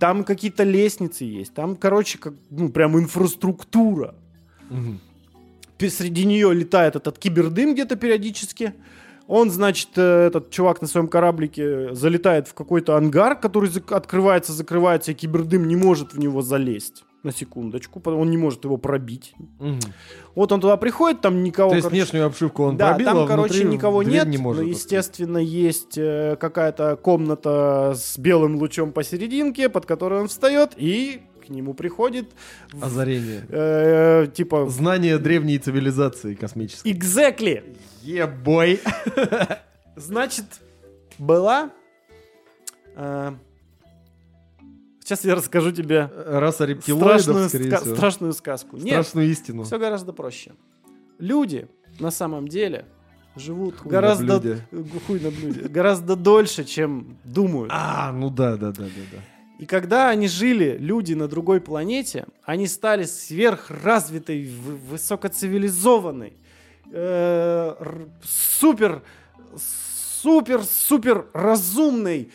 Там какие-то лестницы есть. Там, короче, как, ну, прям инфраструктура. Пи- Среди нее летает этот кибердым где-то периодически. Он, значит, э, этот чувак на своем кораблике залетает в какой-то ангар, который открывается, закрывается, и кибердым не может в него залезть. На секундочку, потому- он не может его пробить. Мгм. Вот он туда приходит, там никого... То есть короче, внешнюю обшивку он да, пробил, там, а короче, никого нет, не может но, открыть. естественно, есть э, какая-то комната с белым лучом посерединке, под которой он встает, и к нему приходит, Озарение. э, типа, Знание древней цивилизации космической. exactly, Ебой. Значит, была... э, сейчас я расскажу тебе Раса рептилоидов, страшную, ска- всего. страшную сказку. Нет, Страшную истину. все гораздо проще. Люди на самом деле живут Хуй на гораздо... блюде. э, Хуй на блюде. Гораздо дольше, чем думают. А, ну да, да, да, да, да. И когда они жили, люди на другой планете, они стали сверхразвитой, высокоцивилизованной, э, супер, супер, супер разумной,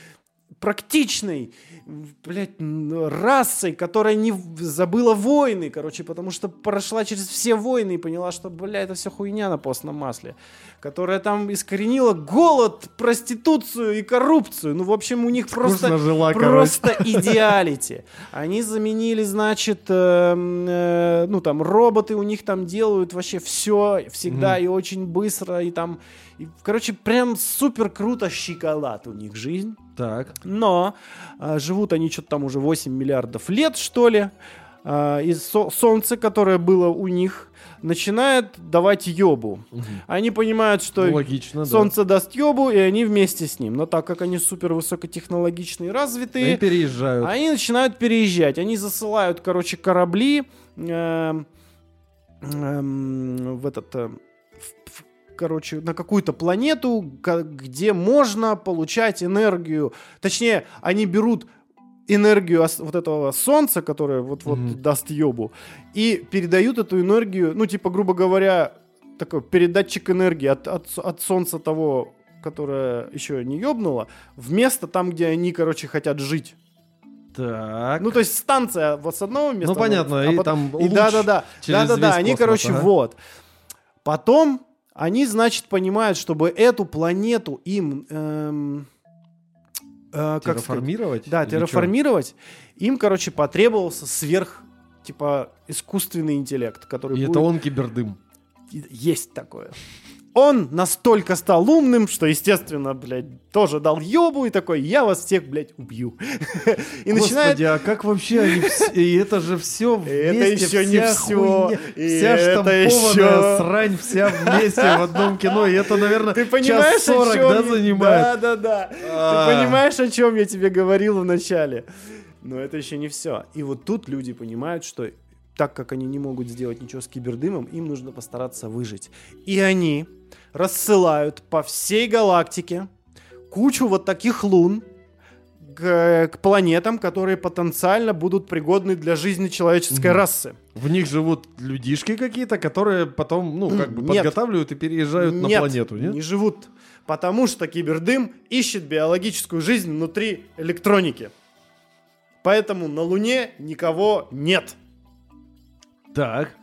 практичной, блядь, расой, которая не забыла войны, короче, потому что прошла через все войны и поняла, что, бля, это все хуйня на постном масле, которая там искоренила голод, проституцию и коррупцию. Ну, в общем, у них просто... Жила, Просто идеалити. Они заменили, значит, эм, э, ну там роботы у них там делают вообще все всегда и очень быстро и там, и, короче, прям супер круто шоколад у них жизнь. Так. Но а, живут они что-то там уже 8 миллиардов лет, что ли. А, и со- солнце, которое было у них, начинает давать ёбу. Они понимают, что Ну, логично, да. солнце даст ёбу, и они вместе с ним. Но так как они супер высокотехнологичные развитые, Они переезжают. они начинают переезжать. Они засылают, короче, корабли эм, эм, в этот... э, короче, на какую-то планету, где можно получать энергию. Точнее, они берут энергию вот этого солнца, которое вот-вот Мгм. даст ёбу, и передают эту энергию, ну, типа, грубо говоря, такой передатчик энергии от, от, от солнца того, которое еще не ёбнуло, в место там, где они, короче, хотят жить. Так. Ну, то есть станция вот с одного места. Ну, понятно, а и потом- там и луч да-да-да. через Да-да-да, весь они, короче, ага. вот. Потом они, значит, понимают, чтобы эту планету им... эм, э, как сказать? Терраформировать? Да, Или терраформировать. Им, короче, потребовался сверх, типа, искусственный интеллект, который И это будет- он кибердым. Есть такое. Он настолько стал умным, что, естественно, блядь, тоже дал ёбу и такой, я вас всех, блядь, убью. И начинает... Господи, а как вообще они все... И это же все Это вместе, еще не И вся это штампованная срань вся вместе в одном кино. И это, наверное, Ты понимаешь, час 40, о чем да, занимает? Да, да, да. А. Ты понимаешь, о чем я тебе говорил в начале. Но это еще не все. И вот тут люди понимают, что так как они не могут сделать ничего с кибердымом, им нужно постараться выжить. И они рассылают по всей галактике кучу вот таких лун к, к планетам, которые потенциально будут пригодны для жизни человеческой Мгм. расы. В них живут людишки какие-то, которые потом, ну, как бы Нет. подготавливают и переезжают на Нет, планету, нет? не живут. Потому что кибердым ищет биологическую жизнь внутри электроники. Поэтому на Луне никого нет. Так.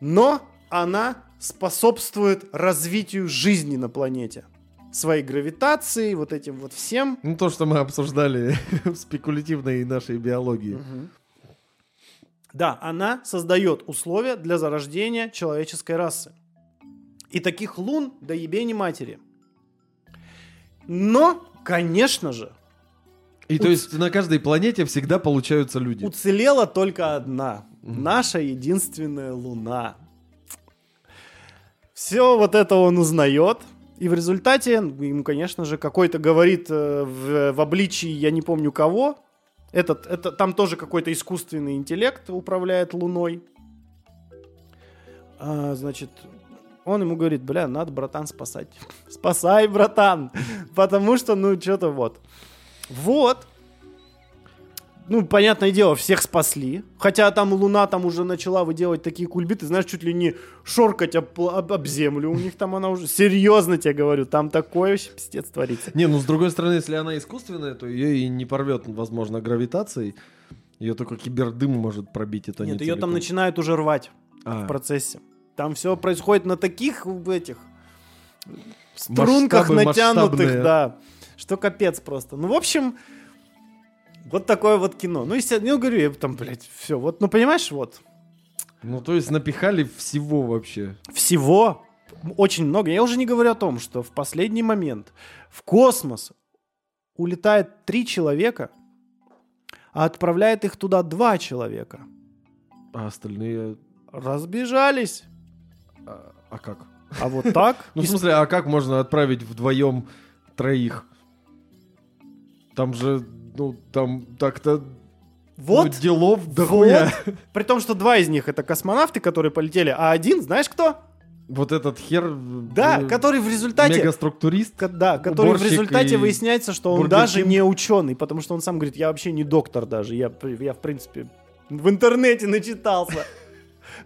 Но она способствует развитию жизни на планете. Своей гравитацией, вот этим вот всем. Ну, то, что мы обсуждали в спекулятивной нашей биологии. Да, она создает условия для зарождения человеческой расы. И таких лун до ебени матери. Но, конечно же, И то есть на каждой планете всегда получаются люди. уцелела только одна. Наша единственная луна. Все вот это он узнает. И в результате ему, конечно же, какой-то говорит э, в, в обличии, я не помню кого. Этот, это, там тоже какой-то искусственный интеллект управляет Луной. А, значит, он ему говорит, бля, надо, братан, спасать. Спасай, братан. Потому что, ну, что-то вот. Вот. Ну, понятное дело, всех спасли. Хотя там Луна там уже начала выделывать такие кульбиты, знаешь, чуть ли не шоркать об, об- об землю. У них там она уже... Серьезно тебе говорю, там такое вообще пиздец творится. Не, ну с другой стороны, если она искусственная, то ее и не порвет, возможно, гравитацией. Ее только кибердым может пробить. Это Нет, не ее там начинают уже рвать А, в процессе. Там все происходит на таких в этих струнках Масштабы натянутых, масштабные. да. Что капец просто. Ну, в общем, вот такое вот кино. Ну, естественно, ну, говорю, я там, блядь, все. Вот, ну, понимаешь, вот. Ну, то есть напихали всего вообще. Всего очень много. Я уже не говорю о том, что в последний момент в космос улетает три человека, а отправляет их туда два человека. А остальные... Разбежались. А, а как? А вот так? Ну, в смысле, а как можно отправить вдвоем троих? Там же, ну, там так-то Вот, ну, делов вот. дохуя. При том, что два из них это космонавты, которые полетели, а один, знаешь кто? Вот этот хер... Да, э, который в результате... Мегаструктурист. ко- Да, который в результате выясняется, что он даже не ученый, потому что он сам говорит, я вообще не доктор даже, я, я в принципе в интернете начитался.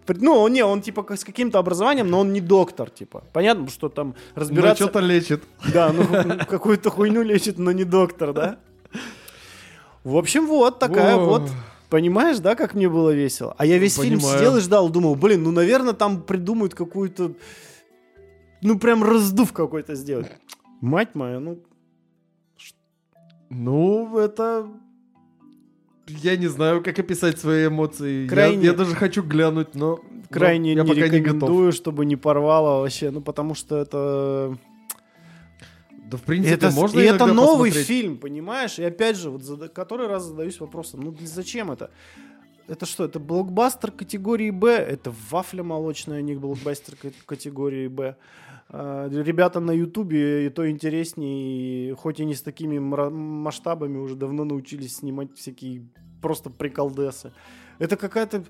Ну, не, он типа с каким-то образованием, но он не доктор, типа. Понятно, что там Но разбираться... что-то лечит. Да, ну какую-то хуйню лечит, но не доктор, да? В общем, вот такая Во. вот. Понимаешь, да, как мне было весело? А я весь фильм Понимаю. сидел и ждал, думал, блин, ну, наверное, там придумают какую-то... Ну, прям раздув какой-то сделать. Мать моя, ну... Ну, это... Я не знаю, как описать свои эмоции. Я- Крайне- Я, даже хочу глянуть, но... Крайне но не я пока не готов. рекомендую, чтобы не порвало вообще, ну, потому что это... Да, в принципе, это, можно и это новый посмотреть. фильм, понимаешь? И опять же, вот зада- который раз задаюсь вопросом, ну зачем это? Это что, это блокбастер категории Б? Это вафля молочная, а не блокбастер ка- категории Б. А, Ребята на Ютубе и то интереснее, хоть и не с такими масштабами, уже давно научились снимать всякие просто приколдесы. Это какая-то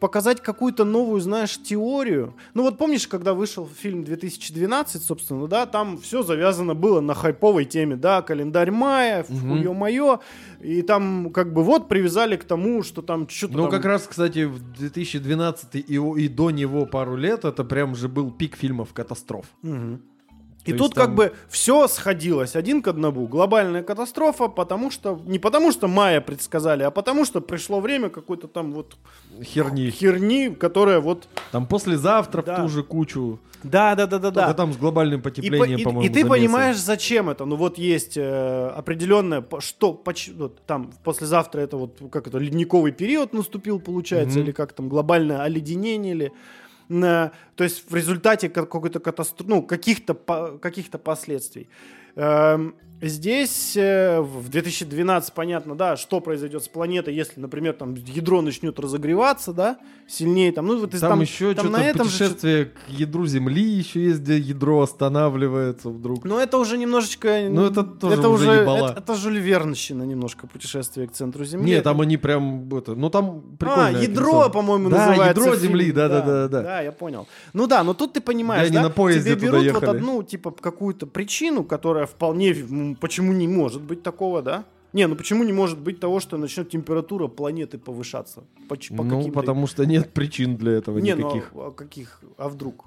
показать какую-то новую, знаешь, теорию. Ну вот помнишь, когда вышел фильм 2012, собственно, да, там все завязано было на хайповой теме, да, календарь мая, Мгм. ё-моё, и там как бы вот привязали к тому, что там что-то Ну, там... как раз, кстати, в 2012 и, и до него пару лет это прям же был пик фильмов катастроф. Мгм. И тут как там- бы все сходилось один к одному. Глобальная катастрофа, потому что не потому что майя предсказали, а потому что пришло время какой-то там вот Херни. херни, которая вот Там послезавтра Да. в ту же кучу. да да да да Только да. там с глобальным И, по- потеплением, и- по-моему, и ты замесы. понимаешь, зачем это? Ну вот есть э, определенное, что поч- вот там послезавтра это вот как это ледниковый период наступил, получается, Мгм. или как там глобальное оледенение, или то есть в результате ка- какой-то катастрофы, ну каких-то каких-то последствий. Эм, Здесь э, в 2012 понятно, да, что произойдет с планетой, если, например, там ядро начнет разогреваться, да, сильнее там, ну вот из- Там, еще там что-то на этом же путешествие к ядру Земли еще есть, где ядро останавливается вдруг. Ну, это уже немножечко... Ну, это тоже это уже уже это, это Жюль Вернщина немножко путешествие к центру Земли. Нет, там они прям, это, ну там А, прикольно. ядро, по-моему, Да, называется. ядро фильм. Земли, да-да-да-да. Да, я понял. Ну да, но тут ты понимаешь, Да, они да, на поезде тебе туда берут вот ехали. одну, типа, какую-то причину, которая вполне, почему не может быть такого, да? Не, ну почему не может быть того, что начнет температура планеты повышаться? Поч- по Ну, потому что нет причин для этого Не, ну, никаких. а каких? А вдруг?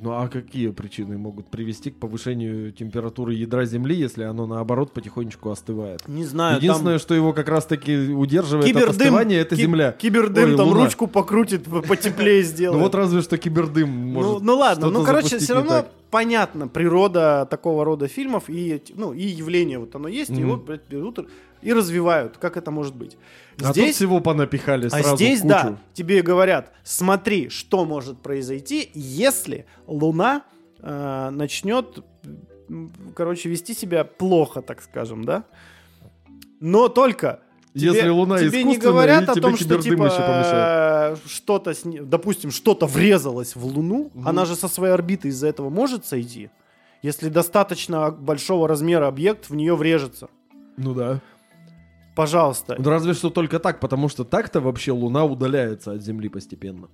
Ну а какие причины могут привести к повышению температуры ядра Земли, если оно наоборот потихонечку остывает? Не знаю, Единственное, там что его как раз-таки удерживает от кибердым, остывания, это ки- Земля. Кибердым Ой, там Луна. ручку покрутит, потеплее Ну сделает. вот разве что кибердым может ну, ну ладно, ну короче, все равно понятно природа такого рода фильмов и ну и явление вот оно есть, и вот берут и развивают, как это может быть. А тут Здесь всего понапихали А сразу в здесь, кучу. да, тебе говорят, смотри, что может произойти, если Луна э, начнет, короче, вести себя плохо, так скажем, да? Но только Если тебе, Луна тебе не говорят о том, что типа э, что-то, допустим, что-то врезалось в Луну, Мгм. она же со своей орбиты из-за этого может сойти, если достаточно большого размера объект в нее врежется. Ну да. Пожалуйста. Ну, разве что только так, потому что так-то вообще Луна удаляется от Земли постепенно.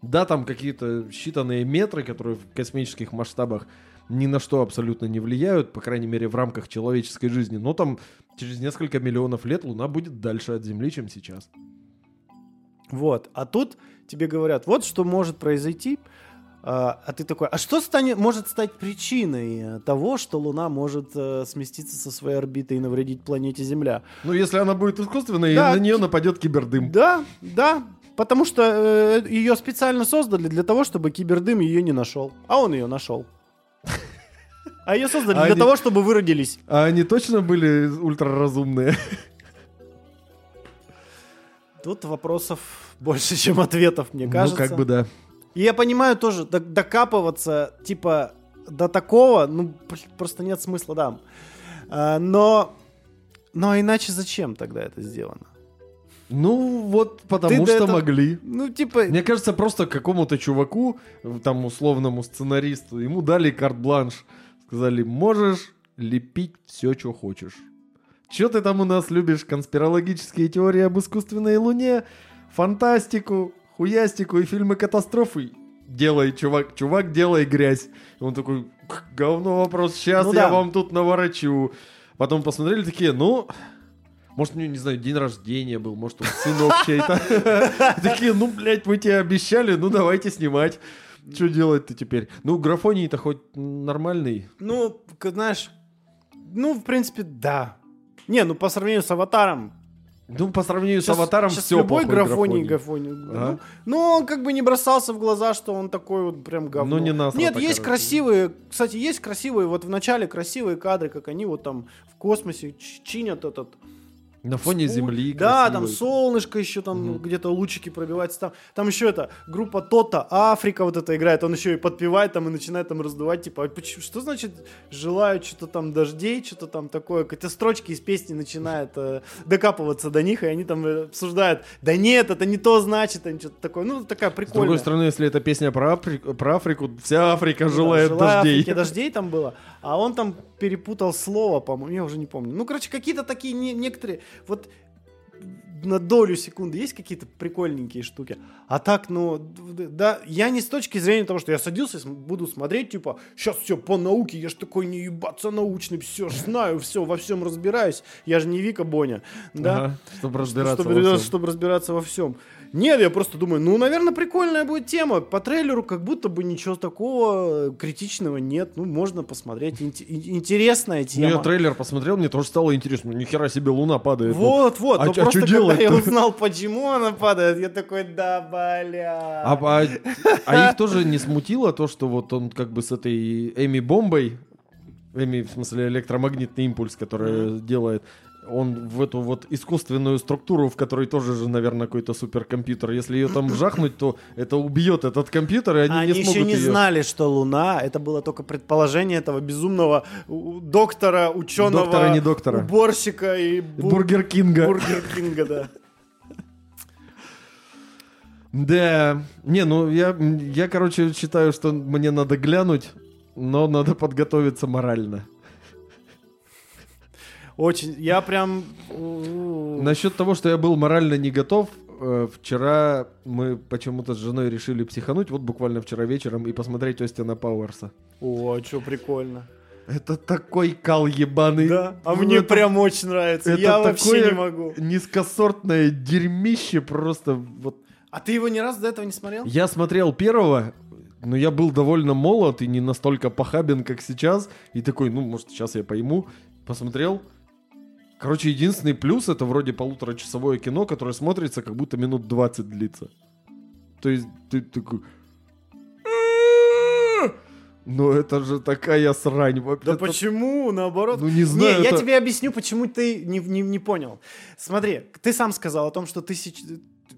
Да, там какие-то считанные метры, которые в космических масштабах ни на что абсолютно не влияют, по крайней мере, в рамках человеческой жизни. Но там через несколько миллионов лет Луна будет дальше от Земли, чем сейчас. Вот. А тут тебе говорят, вот что может произойти. А, а ты такой, а что станет, может стать причиной э, того, что Луна может э, сместиться со своей орбиты и навредить планете Земля? Ну, если она будет искусственной, Да. на нее нападет кибердым. Да, да, потому что э, ее специально создали для того, чтобы кибердым ее не нашел. А он ее нашел. А ее создали для того, чтобы вы родились. А они точно были ультраразумные? Тут вопросов больше, чем ответов, мне Ну, кажется. как бы да. И я понимаю тоже, до- докапываться, типа, до такого, ну, пр- просто нет смысла, да. А, но, но иначе зачем тогда это сделано? Ну, вот потому Ты что этого- могли. Ну, типа, Мне кажется, просто какому-то чуваку, э, там условному сценаристу, ему дали карт-бланш. Сказали, можешь лепить все, что хочешь. Че ты там у нас любишь? Конспирологические теории об искусственной луне, фантастику, хуястику и фильмы катастрофы? Делай, чувак, чувак, делай грязь. И он такой, «К, говно вопрос, сейчас Ну я да. вам тут наворочу. Потом посмотрели такие, ну, может, у него, не знаю, день рождения был, может, он сынок чей-то. Такие, ну, блядь, мы тебе обещали, ну, давайте снимать. Что делать-то теперь? Ну, графоний-то хоть нормальный. ну, знаешь, ну, в принципе, да. Не, ну, по сравнению с «Аватаром», Ну, по сравнению Щас- с аватаром щас все любой графоний, графоний. графоний. Ага. Ну, ну, он как бы не бросался в глаза, что он такой вот прям говно. Ну, не насрато, Нет, есть короче. красивые, кстати, есть красивые, вот в начале красивые кадры, как они вот там в космосе чинят этот... На фоне спу- земли. Да, красивый. там солнышко еще там Мгм. где-то лучики пробиваются. Там, там еще это, группа Тота, Африка вот это играет, он еще и подпевает там и начинает там раздувать, типа, а что значит желаю что-то там дождей, что-то там такое, какие-то строчки из песни начинают э, докапываться до них, и они там э, обсуждают, да нет, это не то значит, они что-то такое, ну, такая С прикольная. другой стороны, если это песня про, Африку, про Африку, вся Африка Ну да, желает «Желаю дождей. Африке дождей там было, а он там перепутал слово, по-моему, я уже не помню. Ну, короче, какие-то такие не- некоторые, вот на долю секунды есть какие-то прикольненькие штуки. А так, ну, да, я не с точки зрения того, что я садился и буду смотреть, типа, сейчас все по науке, я ж такой не ебаться научный, все ж знаю, все, во всем разбираюсь. Я же не Вика Боня, да? Ага, чтобы разбираться чтобы, во всем. чтобы разбираться во всем. Нет, я просто думаю, ну, наверное, прикольная будет тема. По трейлеру как будто бы ничего такого критичного нет. Ну, можно посмотреть. Ин- интересная Ну, тема. я трейлер посмотрел, мне тоже стало интересно. Ни хера себе луна падает. Ну, Вот, вот. А но а просто чё когда я узнал, почему она падает, я такой, да, бля. А, а- а их тоже не смутило то, что вот он как бы с этой Эми бомбой, Эми, в смысле, электромагнитный импульс, который делает, он в эту вот искусственную структуру, в которой тоже же, наверное, какой-то суперкомпьютер. Если ее там жахнуть, то это убьет этот компьютер, и они, Они, не еще смогут не её- знали, что Луна это было только предположение этого безумного доктора, ученого, Доктора, не доктора. уборщика и бу- Бургер Кинга. Бургер Кинга, да. Да. Не, ну я, я, короче, считаю, что мне надо глянуть, но надо подготовиться морально. Очень. Я прям. Насчет того, что я был морально не готов, э, вчера мы почему-то с женой решили психануть, вот буквально вчера вечером, и посмотреть Остина Пауэрса. О, что прикольно. Это такой кал ебаный. Да. А Ну, мне это- прям очень нравится. это Я вообще не могу. Низкосортное дерьмище просто. Вот. А ты его ни разу до этого не смотрел? Я смотрел первого, ну, я был довольно молод и не настолько похабен, как сейчас. И такой, ну, может, сейчас я пойму. Посмотрел. Короче, единственный плюс это вроде полуторачасовое кино, которое смотрится, как будто минут 20 длится. То есть ты такой... Но это же такая срань. Да Это- почему, наоборот? Ну, не знаю, Не, я это- тебе объясню, почему ты не, не, не понял. Смотри, ты сам сказал о том, что ты сеч-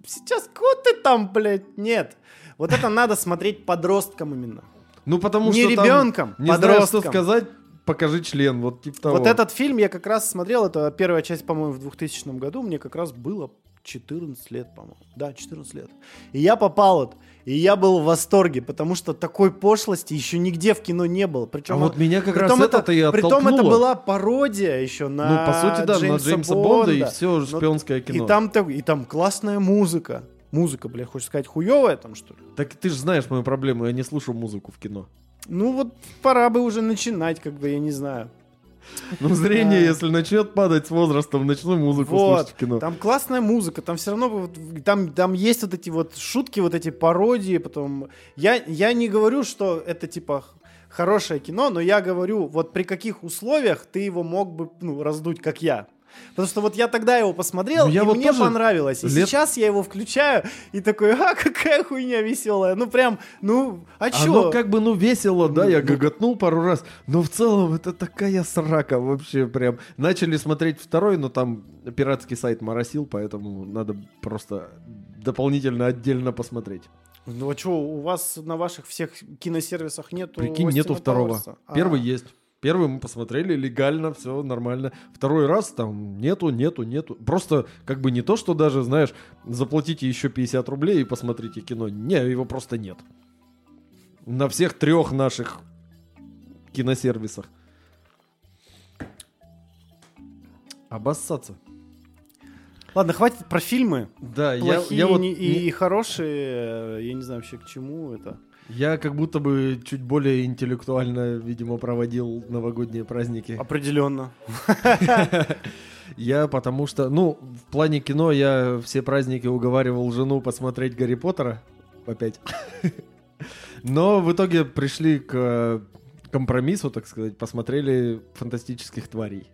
сейчас... Вот ты там, блядь, нет. Вот это надо смотреть подросткам именно. Ну, потому Не что там, ребенком, не знаю, что сказать, покажи член, вот типа того. Вот этот фильм я как раз смотрел, это первая часть, по-моему, в 2000 году, мне как раз было 14 лет, по-моему. Да, 14 лет. И я попал вот, и я был в восторге, потому что такой пошлости еще нигде в кино не было. Причем А вот меня как раз притом это-то и Притом это была пародия еще на Ну, по сути, да, Джеймса на Джеймса Бонда, и Бонда. все Но- шпионское кино. И там, и там классная музыка. Музыка, бля, хочешь сказать, хуевая там, что ли? Так ты же знаешь мою проблему, я не слушаю музыку в кино. Ну вот пора бы уже начинать, как бы, я не знаю. Ну, зрение, если начнет падать с возрастом, начну музыку Вот, слушать в кино. там классная музыка, там все равно там, там есть вот эти вот шутки, вот эти пародии, потом... Я, я не говорю, что это типа хорошее кино, но я говорю, вот при каких условиях ты его мог бы ну, раздуть, как я. Потому что вот я тогда его посмотрел, Ну, я и вот мне понравилось. И лет- сейчас я его включаю и такой, а, какая хуйня веселая. Ну прям, ну, а чё? Оно как бы, ну, весело, да, я Ну, гоготнул пару раз, но в целом это такая срака вообще прям. Начали смотреть второй, но там пиратский сайт моросил, поэтому надо просто дополнительно отдельно посмотреть. Ну а что, у вас на ваших всех киносервисах нету Прикинь, нету второго. Пауэрса? А. Первый есть. Первый мы посмотрели легально, все нормально. Второй раз там нету, нету, нету. Просто как бы не то, что даже, знаешь, заплатите еще 50 рублей и посмотрите кино. Не, его просто нет. На всех трех наших киносервисах. Обоссаться. Ладно, хватит про фильмы. Да, я, Плохие я вот не- и, не- хорошие. Я не знаю вообще к чему это. Я как будто бы чуть более интеллектуально, видимо, проводил новогодние праздники. Определенно. Я потому что, ну, в плане кино я все праздники уговаривал жену посмотреть Гарри Поттера опять. Но в итоге пришли к компромиссу, так сказать, посмотрели фантастических тварей.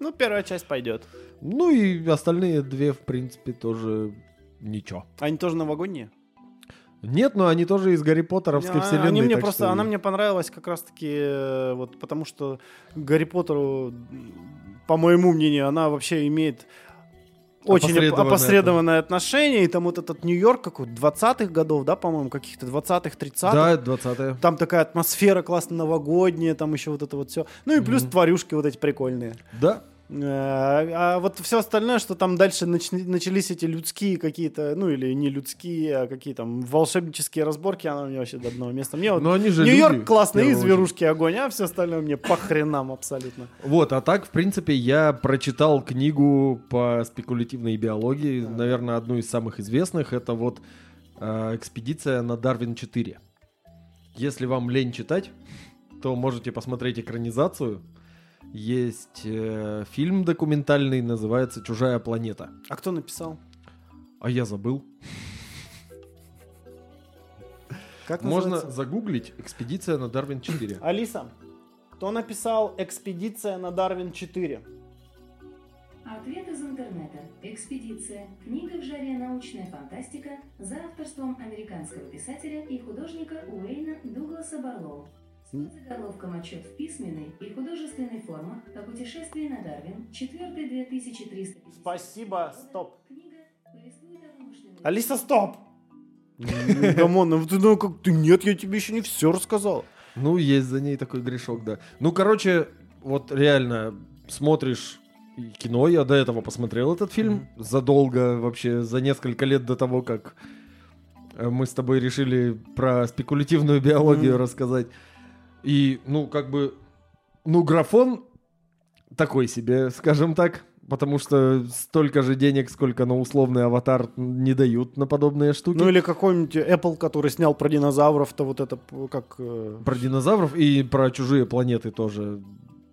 Ну, первая часть пойдет. Ну и остальные две, в принципе, тоже ничего. Они тоже новогодние? Нет, но они тоже из Гарри Поттеровской А, вселенной. Они мне просто, что- она мне понравилась как раз-таки э, вот потому что Гарри Поттеру, по моему мнению, она вообще имеет очень оп- Опосредованное опосредованное отношение. И там вот этот Нью-Йорк какой 20-х годов, да, по-моему, каких-то 20-х, 30-х. Да, 20 Там такая атмосфера классно новогодняя, там еще вот это вот все. Ну и плюс Мгм. тварюшки вот эти прикольные. Да. Э, А вот все остальное, что там дальше нач- начались эти людские какие-то, ну или не людские, а какие там волшебнические разборки, оно мне вообще до одного места. Мне вот Но же Нью-Йорк классный, и зверушки огонь, а все остальное мне по хренам абсолютно. Вот, а так, в принципе, я прочитал книгу по спекулятивной биологии, наверное, одну из самых известных. Это вот э, экспедиция на Дарвин 4. Если вам лень читать, то можете посмотреть экранизацию. Есть э, фильм документальный, называется «Чужая планета». А кто написал? А я забыл. Как Можно загуглить «Экспедиция на Дарвин 4». Алиса, кто написал «Экспедиция на Дарвин 4»? Ответ из интернета. Экспедиция. Книга в жаре научная фантастика за авторством американского писателя и художника Уэйна Дугласа Барлоу. Заголовком «Отчет в письменной и художественной формах о путешествии на Дарвин, 4 2300 Спасибо, стоп. Книга повествует о вымышленной... Алиса, стоп! Гамон, ну ты, ну как ты, нет, я тебе еще не все рассказал. Ну, есть за ней такой грешок, да. Ну, короче, вот реально смотришь кино, я до этого посмотрел этот фильм задолго, вообще за несколько лет до того, как э, мы с тобой решили про спекулятивную биологию Мгм. рассказать. И, ну, как бы, ну, графон такой себе, скажем так, потому что столько же денег, сколько на условный аватар не дают на подобные штуки. Ну или какой-нибудь Apple, который снял про динозавров-то вот это как... э, Про динозавров и про чужие планеты тоже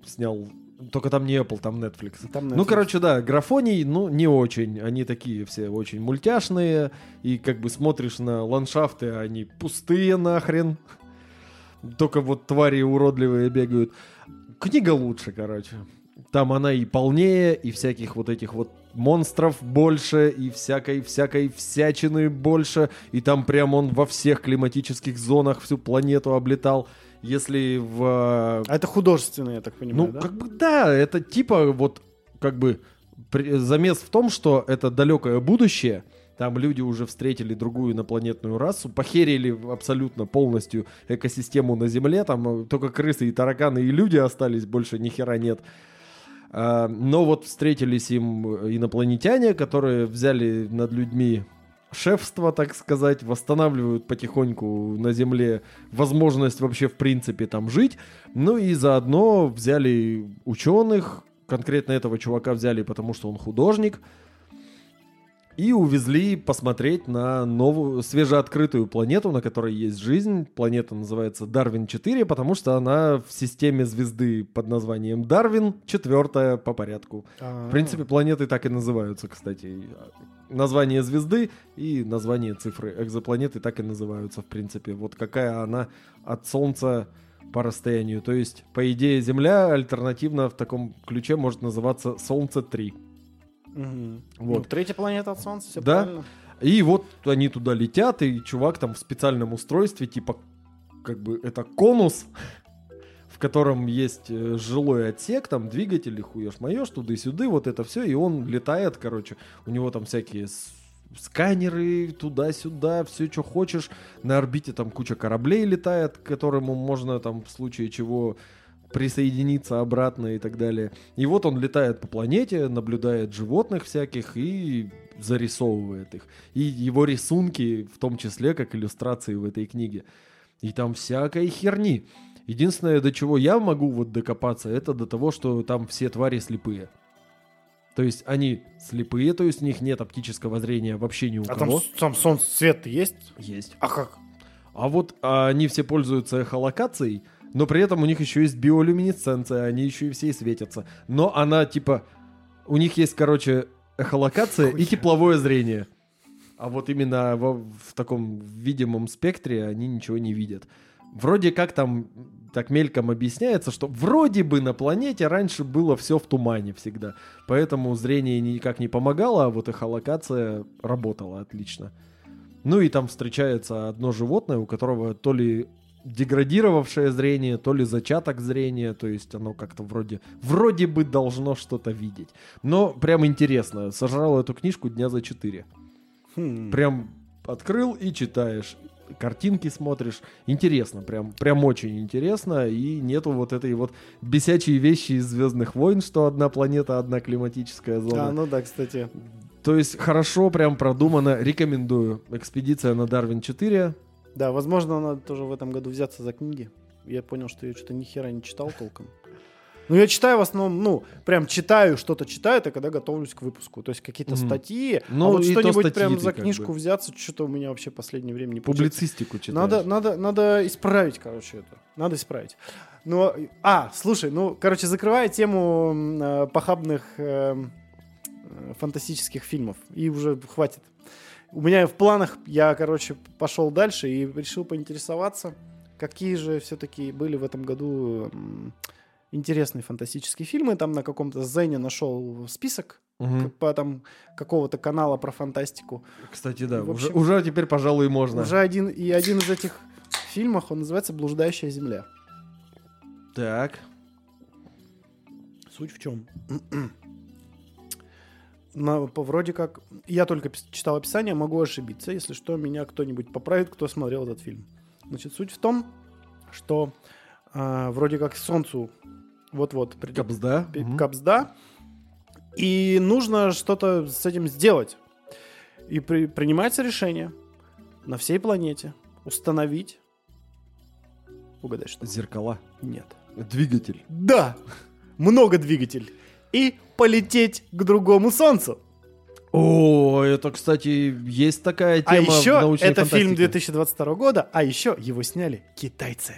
снял Только там не Apple, там Netflix. Там Ну, Netflix. короче, да, графоний, ну, не очень. Они такие все очень мультяшные. И как бы смотришь на ландшафты, они пустые нахрен. Только вот твари уродливые бегают. Книга лучше, короче. Там она и полнее, и всяких вот этих вот монстров больше, и всякой-всякой всячины больше. И там прям он во всех климатических зонах всю планету облетал. Если в А это художественное, я так понимаю, ну, да? как бы да, это типа вот как бы при- замес в том, что это далекое будущее. Там люди уже встретили другую инопланетную расу, похерили абсолютно полностью экосистему на Земле. Там э, только крысы и тараканы и люди остались, больше ни хера нет. А, Но вот встретились им инопланетяне, которые взяли над людьми шефство, так сказать, восстанавливают потихоньку на Земле возможность вообще в принципе там жить. Ну и заодно взяли ученых, конкретно этого чувака взяли, потому что он художник, и увезли посмотреть на новую, свежеоткрытую планету, на которой есть жизнь. Планета называется Дарвин-4, потому что она в системе звезды под названием Дарвин, четвертая по порядку. А, В принципе, планеты так и называются, кстати. Название звезды и название цифры экзопланеты так и называются, в принципе. Вот какая она от Солнца по расстоянию. То есть, по идее, Земля альтернативно в таком ключе может называться Солнце-3. Мгм. Вот. Ну, третья планета от Солнца, все Да. правильно. И вот они туда летят, и чувак там в специальном устройстве, типа, как бы это конус, в котором есть э, жилой отсек, там двигатели, хуешь-моешь, туда-сюда, вот это все, и он летает, короче, у него там всякие сканеры туда-сюда, все, что хочешь. На орбите там куча кораблей летает, к которому можно там в случае чего присоединиться обратно и так далее. И вот он летает по планете, наблюдает животных всяких и зарисовывает их. И его рисунки, в том числе, как иллюстрации в этой книге. И там всякой херни. Единственное, до чего я могу вот докопаться, это до того, что там все твари слепые. То есть они слепые, то есть у них нет оптического зрения вообще ни у А там, кого. с- там солнце свет есть? Есть. А как? А вот а, они все пользуются эхолокацией, но при этом у них еще есть биолюминесценция, они еще и все и светятся. Но она типа... У них есть, короче, эхолокация и Хуя. тепловое зрение. А вот именно во- в таком видимом спектре они ничего не видят. Вроде как там так мельком объясняется, что вроде бы на планете раньше было все в тумане всегда. Поэтому зрение никак не помогало, а вот эхолокация работала отлично. Ну и там встречается одно животное, у которого то ли деградировавшее зрение, то ли зачаток зрения, то есть оно как-то вроде, вроде бы должно что-то видеть. Но прям интересно, сожрал эту книжку дня за четыре. Хм. Прям открыл и читаешь. Картинки смотришь. Интересно, прям, прям очень интересно. И нету вот этой вот бесячей вещи из Звездных войн, что одна планета, одна климатическая зона. А, ну да, кстати. То есть хорошо, прям продумано. Рекомендую. Экспедиция на Дарвин 4. Да, возможно, надо тоже в этом году взяться за книги. Я понял, что я что-то ни хера не читал толком. Ну, я читаю в основном, ну, прям читаю, что-то читаю, это когда готовлюсь к выпуску. То есть какие-то Мгм. статьи. Ну, а вот что-нибудь прям за книжку бы. взяться, что-то у меня вообще в последнее время не получается. Публицистику читаешь. Надо, надо, надо исправить, короче, это. Надо исправить. Но, а, слушай, ну, короче, закрывая тему э, похабных эм, э, фантастических фильмов, и уже хватит. У меня в планах, я, короче, пошел дальше и решил поинтересоваться, какие же все-таки были в этом году интересные фантастические фильмы. Там на каком-то Зене нашел список Мгм. по там какого-то канала про фантастику. Кстати, да. В уже, общем, уже теперь, пожалуй, можно. Уже один, и один из этих фильмов, он называется «Блуждающая земля». Так. Суть в чем? На, по, вроде как, я только читал описание, могу ошибиться, если что, меня кто-нибудь поправит, кто смотрел этот фильм. Значит, суть в том, что а, вроде как Солнцу вот-вот придет Капсда. капсда, и нужно что-то с этим сделать. И при- принимается решение на всей планете установить... Угадай, что? Зеркала. Нет. Двигатель. Да! Много двигатель. И полететь к другому солнцу. О, это, кстати, есть такая А тема в еще это фильм фантастике. 2022 года, а еще его сняли китайцы.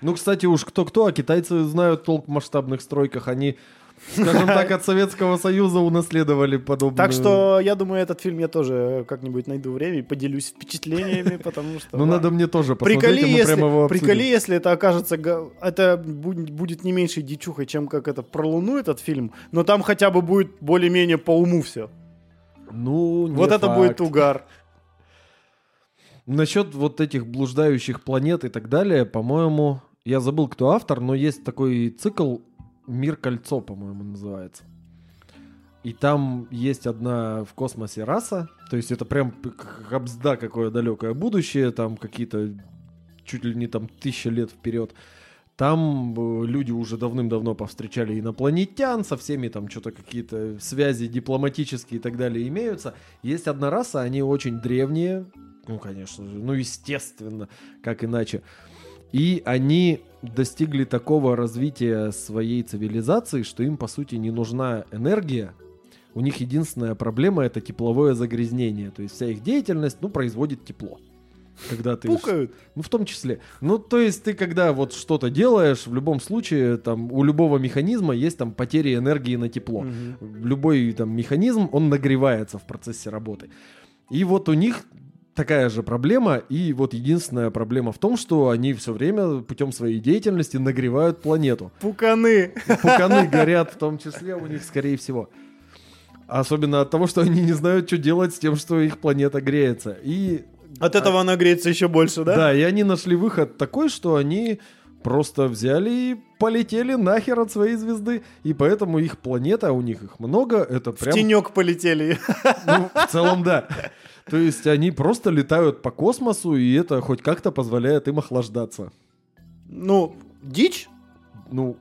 Ну, кстати, уж кто-кто, а китайцы знают толк в масштабных стройках. Они, скажем так, от Советского Союза унаследовали подобную... Так что, я думаю, этот фильм я тоже как-нибудь найду время и поделюсь впечатлениями, потому что... Ну, надо мне тоже посмотреть, Приколи, и мы если, прямо его приколи, если это окажется... Это будет, не меньшей дичухой, чем как это про Луну этот фильм, но там хотя бы будет более-менее по уму все. Ну, не Вот это будет угар. Насчет вот этих блуждающих планет и так далее, по-моему, я забыл, кто автор, но есть такой цикл «Мир кольцо», по-моему, называется. И там есть одна в космосе раса, то есть это прям хабзда какое далекое будущее, там какие-то чуть ли не там тысяча лет вперед. Там э, люди уже давным-давно повстречали инопланетян, со всеми там что-то какие-то связи дипломатические и так далее имеются. Есть одна раса, они очень древние, ну, конечно же, ну, естественно, как иначе. И они достигли такого развития своей цивилизации, что им, по сути, не нужна энергия. У них единственная проблема это тепловое загрязнение. То есть вся их деятельность, ну, производит тепло. Когда ты... Пукают. Ну, в том числе. Ну, то есть ты, когда вот что-то делаешь, в любом случае, там, у любого механизма есть там потери энергии на тепло. Мгм. Любой там механизм, он нагревается в процессе работы. И вот у них такая же проблема, и вот единственная проблема в том, что они все время путем своей деятельности нагревают планету. Пуканы. Пуканы горят в том числе у них, скорее всего. Особенно от того, что они не знают, что делать с тем, что их планета греется. И От этого она греется еще больше, да? да, и они нашли выход такой, что они просто взяли и полетели нахер от своей звезды. И поэтому их планета, а у них их много, это В прям... тенек полетели. Ну, в целом, да. То есть они просто летают по космосу, и это хоть как-то позволяет им охлаждаться. Ну, дичь? Ну,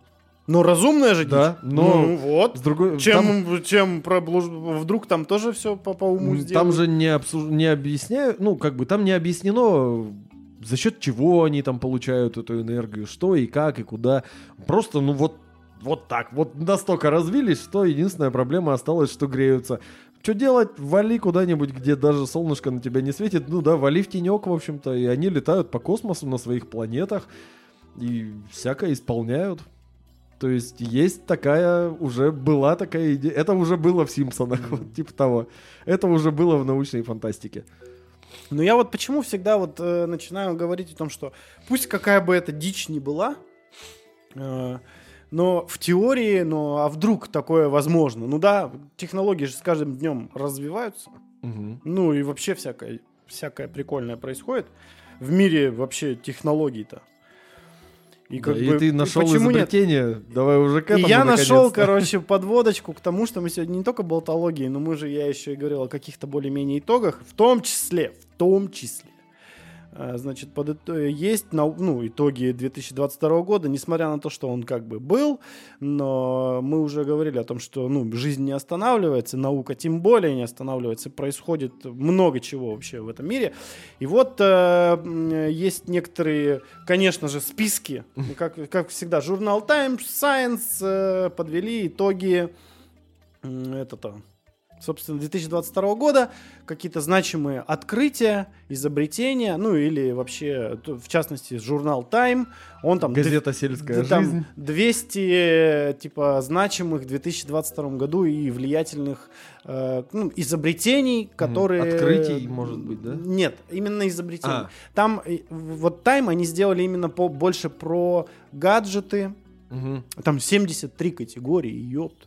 Ну, разумная же дичь. Да, но Ну, вот. с другой... там- Чем, чем проблуж- Вдруг там тоже все по, по уму сделают? Там же не, обсуж... не объясняют, ну, как бы там не объяснено, за счет чего они там получают эту энергию, что и как, и куда. Просто, ну, вот, вот так, вот настолько развились, что единственная проблема осталась, что греются. Что делать? Вали куда-нибудь, где даже солнышко на тебя не светит. Ну да, вали в тенек, в общем-то. И они летают по космосу на своих планетах и всякое исполняют. То есть есть такая, уже была такая идея. Это уже было в Симпсонах, вот типа того. Это уже было в научной фантастике. Ну я вот почему всегда вот э, начинаю говорить о том, что пусть какая бы эта дичь ни была, э, но в теории, ну а вдруг такое возможно? Ну да, технологии же с каждым днем развиваются. Ну и вообще всякое, всякое прикольное происходит. В мире вообще технологий-то. И, Да, как и бы, ты нашел нет? изобретение. Давай уже к И этому я нашел, короче, подводочку к тому, что мы сегодня не только болтологии, но мы же, я еще и говорил о каких-то более-менее итогах, в том числе, в том числе. А, Значит, под ито- есть нау- ну, итоги 2022 года, несмотря на то, что он как бы был, но мы уже говорили о том, что ну, жизнь не останавливается, наука тем более не останавливается, происходит много чего вообще в этом мире. И вот э, есть некоторые, конечно же, списки, как, как всегда, журнал Times, Science э, подвели итоги м, это-то, собственно, 2022 года, какие-то значимые открытия, изобретения, ну или вообще, в частности, журнал Time, он там... Газета «Сельская там жизнь». 200 э, типа значимых в 2022 году и влиятельных э, ну, изобретений, которые... Открытий, может быть, да? Нет, именно изобретений. А. Там э, вот Time они сделали именно по, больше про гаджеты. Мгм. Там 73 категории, ёпт.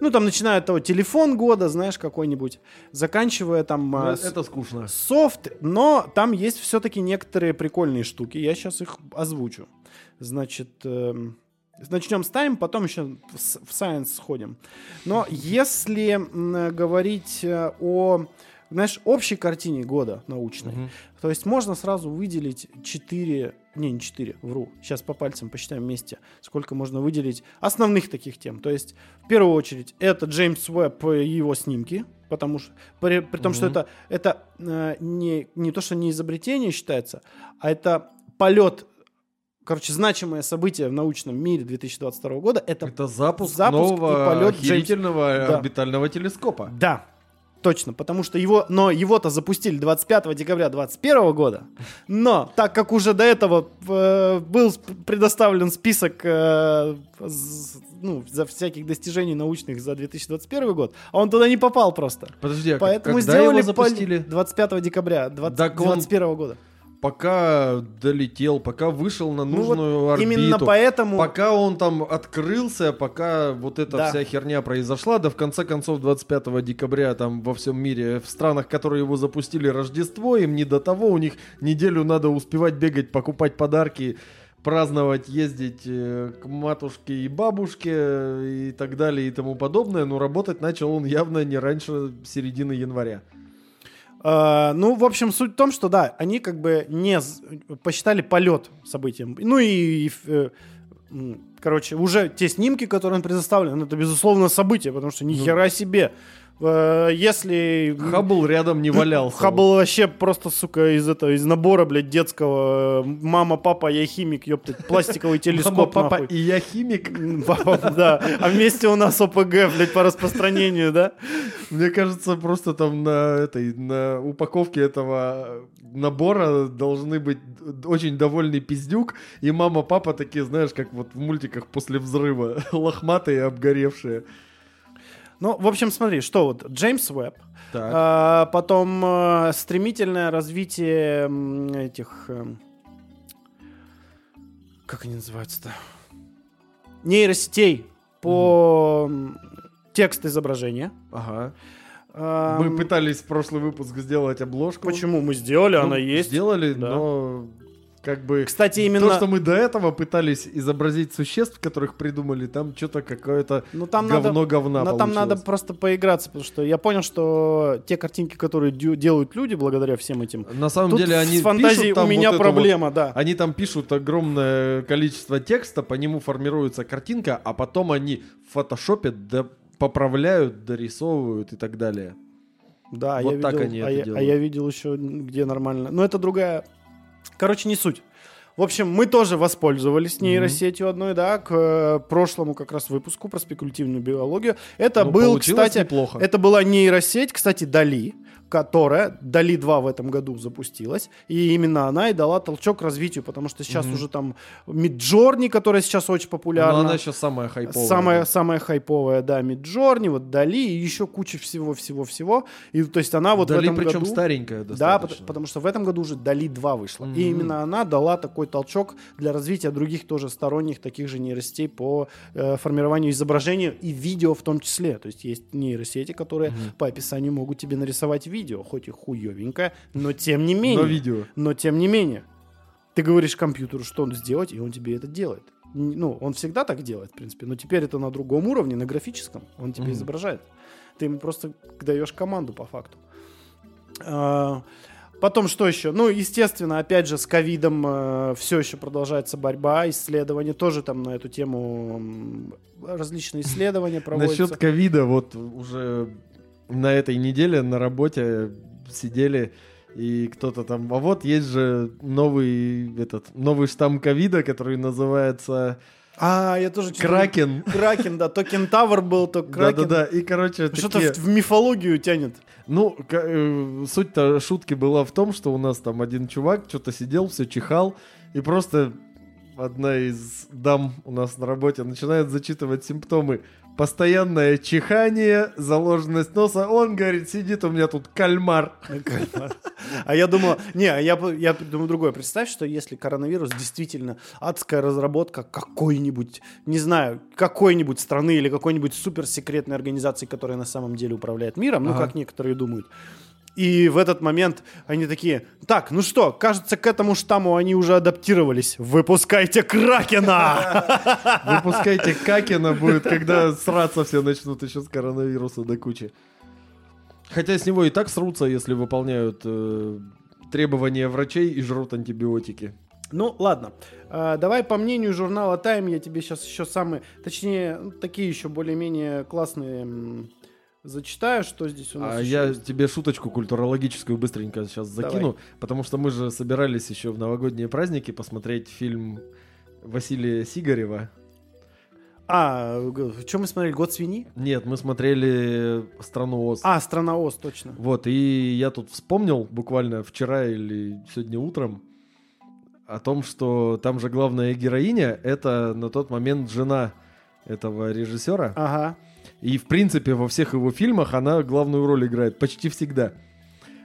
Ну, там начиная от того, телефон года, знаешь, какой-нибудь, заканчивая там Ну, а, с- Это скучно. софт, но там есть все-таки некоторые прикольные штуки. Я сейчас их озвучу. Значит, эм, начнем с Time, потом еще в, в Science сходим. Но если говорить э, о, знаешь, общей картине года научной, Мгм. то есть можно сразу выделить 4, не, не 4, вру, сейчас по пальцам посчитаем вместе, сколько можно выделить основных таких тем. То есть, в первую очередь, это Джеймс Уэбб и его снимки, потому что, при, при том, что Мгм. это, это э, не, не то, что не изобретение считается, а это полет, короче, значимое событие в научном мире 2022 года, это, Это запуск, запуск и нового полет Джеймса- охерительного Да. орбитального телескопа. да, Точно, потому что его, но его-то запустили 25 декабря 2021 года, но так как уже до этого э, был предоставлен список э, з- ну, за всяких достижений научных за 2021 год, а он туда не попал просто. Подожди, а Поэтому когда сделали его запустили? пол- 25 декабря 20 Так он- 2021 года. Пока долетел, пока вышел на Ну вот нужную орбиту. Именно поэтому... Пока он там открылся, пока вот эта Да. вся херня произошла, да в конце концов 25 декабря там во всем мире, в странах, которые его запустили Рождество, им не до того, у них неделю надо успевать бегать, покупать подарки, праздновать, ездить э, к матушке и бабушке э, и так далее и тому подобное, но работать начал он явно не раньше середины января. Э, ну, в общем, суть в том, что да, они как бы не посчитали полет событием. Ну и, и, э, короче, уже те снимки, которые он предоставлен, это безусловно событие, потому что ни Ну. хера себе. Э, Если Хаббл рядом не валялся. Хаббл вообще просто, сука, из этого, из набора, блядь, детского. э, Мама, папа, я химик, ёптать, пластиковый Мама, телескоп, папа нахуй. и я химик. Папа, Да, а вместе у нас ОПГ, блядь, по распространению, да? Мне кажется, просто там на этой на упаковке этого набора должны быть очень довольный пиздюк и мама, папа такие, знаешь, как вот в мультиках после взрыва, лохматые, обгоревшие. Ну, в общем, смотри, что вот, Джеймс Уэбб. А, потом э, стремительное развитие этих... эм, как они называются-то? Нейросетей по м, текст изображения. Ага. А, Мы пытались в прошлый выпуск сделать обложку. Почему мы сделали, Ну, она есть. Сделали, Да. но как бы... Кстати, именно... То, что мы до этого пытались изобразить существ, которых придумали, там что-то какое-то ну, там говно говна Но там надо получилось. просто поиграться, потому что я понял, что те картинки, которые делают люди благодаря всем этим, На самом деле они с фантазией пишут там у меня вот эту вот проблема, да. Они там пишут огромное количество текста, по нему формируется картинка, а потом они в фотошопе до- поправляют, дорисовывают и так далее. Да, Вот я так видел, они а, это я, а я видел еще где нормально. Но это другая. Короче, не суть. В общем, мы тоже воспользовались нейросетью одной, да, к э, прошлому как раз выпуску про спекулятивную биологию. Это Ну, был, кстати, неплохо. это была нейросеть, кстати, Дали, которая, Дали 2 в этом году запустилась, и именно она и дала толчок развитию, потому что сейчас Мгм. уже там Миджорни, которая сейчас очень Но популярна. она еще самая хайповая. Самая, самая хайповая, да, Миджорни, вот Дали и еще куча всего-всего-всего. И то есть она вот Дали, в этом причем году... старенькая Да, достаточно. пот- потому что в этом году уже Дали 2 вышла. Мгм. И именно она дала такой толчок для развития других тоже сторонних таких же нейросетей по э, формированию изображения и видео в том числе. То есть есть нейросети, которые Мгм. по описанию могут тебе нарисовать видео, хоть и хуевенькое, но тем не менее. Но видео. Но тем не менее, ты говоришь компьютеру, что он сделать, и он тебе это делает. Ну, он всегда так делает, в принципе, но теперь это на другом уровне, на графическом. Он тебе Мгм. изображает. Ты ему просто даешь команду по факту. А, Потом что еще? Ну, естественно, опять же, с ковидом все еще продолжается борьба, исследования тоже там на эту тему различные исследования проводятся. Насчет ковида, вот уже на этой неделе на работе сидели и кто-то там, а вот есть же новый этот новый штамм ковида, который называется А, я тоже читал. Кракен. Кракен, да, то кентавр был, то кракен. Да-да-да, и короче Что-то такие- в, в мифологию тянет. Ну, э, суть-то шутки была в том, что у нас там один чувак что-то сидел, все чихал, и просто одна из дам у нас на работе начинает зачитывать симптомы. Постоянное чихание, заложенность носа. Он говорит, сидит у меня тут кальмар. А я думал, не, я, бы- я думаю другое. Представь, что если коронавирус действительно адская разработка какой-нибудь, не знаю, какой-нибудь страны или какой-нибудь суперсекретной организации, которая на самом деле управляет миром, ну, как некоторые думают. И в этот момент они такие, так, ну что, кажется, к этому штамму они уже адаптировались. Выпускайте Кракена! Выпускайте Какина будет, когда сраться все начнут еще с коронавируса до кучи. Хотя с него и так срутся, если выполняют э, требования врачей и жрут антибиотики. Ну, ладно. А, давай по мнению журнала Time я тебе сейчас еще самые, точнее, такие еще более-менее классные зачитаю, что здесь у нас. А еще я есть. тебе шуточку культурологическую быстренько сейчас закину, потому что мы же собирались еще в новогодние праздники посмотреть фильм Василия Сигарева. А, что мы смотрели? Год свиньи? Нет, мы смотрели «Страну Оз». А, страна Оз, точно. Вот, и я тут вспомнил буквально вчера или сегодня утром о том, что там же главная героиня — это на тот момент жена этого режиссера. Ага. И, в принципе, во всех его фильмах она главную роль играет почти всегда.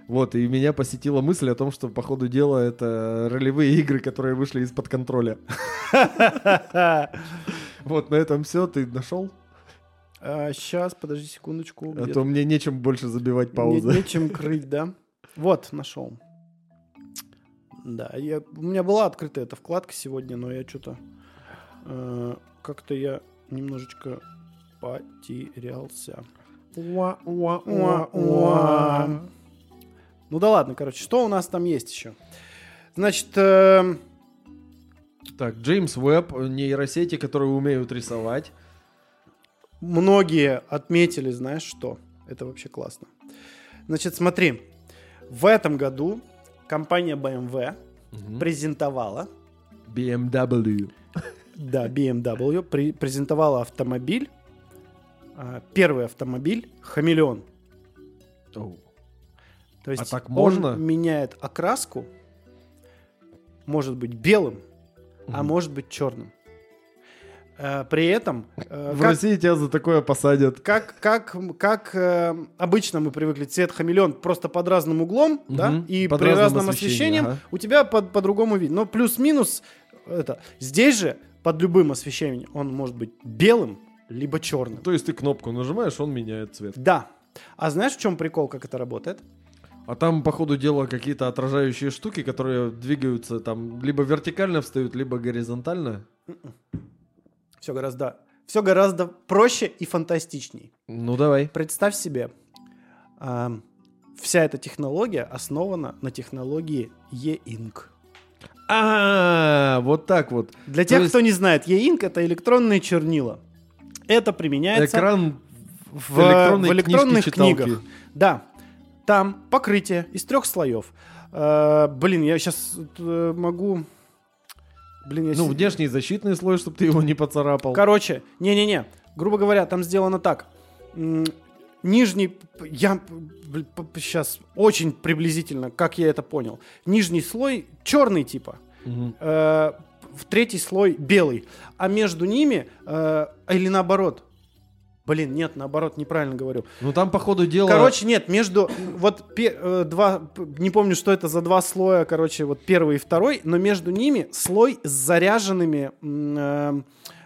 Вот, и меня посетила мысль о том, что, по ходу дела, это ролевые игры, которые вышли из-под контроля. Вот, на этом все. Ты нашел? сейчас, А, подожди секундочку. А то мне нечем больше забивать паузы. нечем крыть, да? Вот, нашел. Да, я, у меня была открыта эта вкладка сегодня, но я что-то... э, как-то я немножечко потерялся. Уа-уа-уа-уа. Ну да ладно, короче, что у нас там есть еще? Значит, эм, Так, Джеймс Уэбб, нейросети, которые умеют рисовать. многие отметили, знаешь что? Это вообще классно. Значит, смотри, в этом году компания BMW презентовала, BMW. да, BMW при- презентовала автомобиль, первый автомобиль Хамелеон. То есть А так он можно? меняет окраску, может быть белым, а Мгм. может быть черным. Э, При этом, э, В как, России тебя за такое посадят. как, как, как э, обычно мы привыкли, цвет хамелеон просто под разным углом, да, Мгм. и Под при разным разном освещении ага. у тебя под- по-другому видно. Но плюс-минус это. Здесь же под любым освещением он может быть белым, либо черным. То есть ты кнопку нажимаешь, он меняет цвет. Да. А знаешь, в чем прикол, как это работает? А там, по ходу дела, какие-то отражающие штуки, которые двигаются там либо вертикально встают, либо горизонтально. Все гораздо, все гораздо проще и фантастичней. Ну, давай. Представь себе, ам, вся эта технология основана на технологии E-Ink. А, вот так вот. Для тех, кто не знает, E-Ink это электронные чернила. Это применяется Экран в, в электронной в электронных книгах. Да, там покрытие из трех слоев. Э, блин, я сейчас могу. Блин, я Ну, си- внешний защитный слой, чтобы ты его не поцарапал. Короче, не-не-не. Грубо говоря, там сделано так. Нижний, я сейчас очень приблизительно, как я это понял. Нижний слой черный типа, э, в третий слой белый, а между ними э, или наоборот. Блин, нет, наоборот, неправильно говорю. Ну, там, по ходу дела... Короче, нет, между вот пе- э, два, не помню, что это за два слоя, короче, вот первый и второй, но между ними слой с заряженными, э,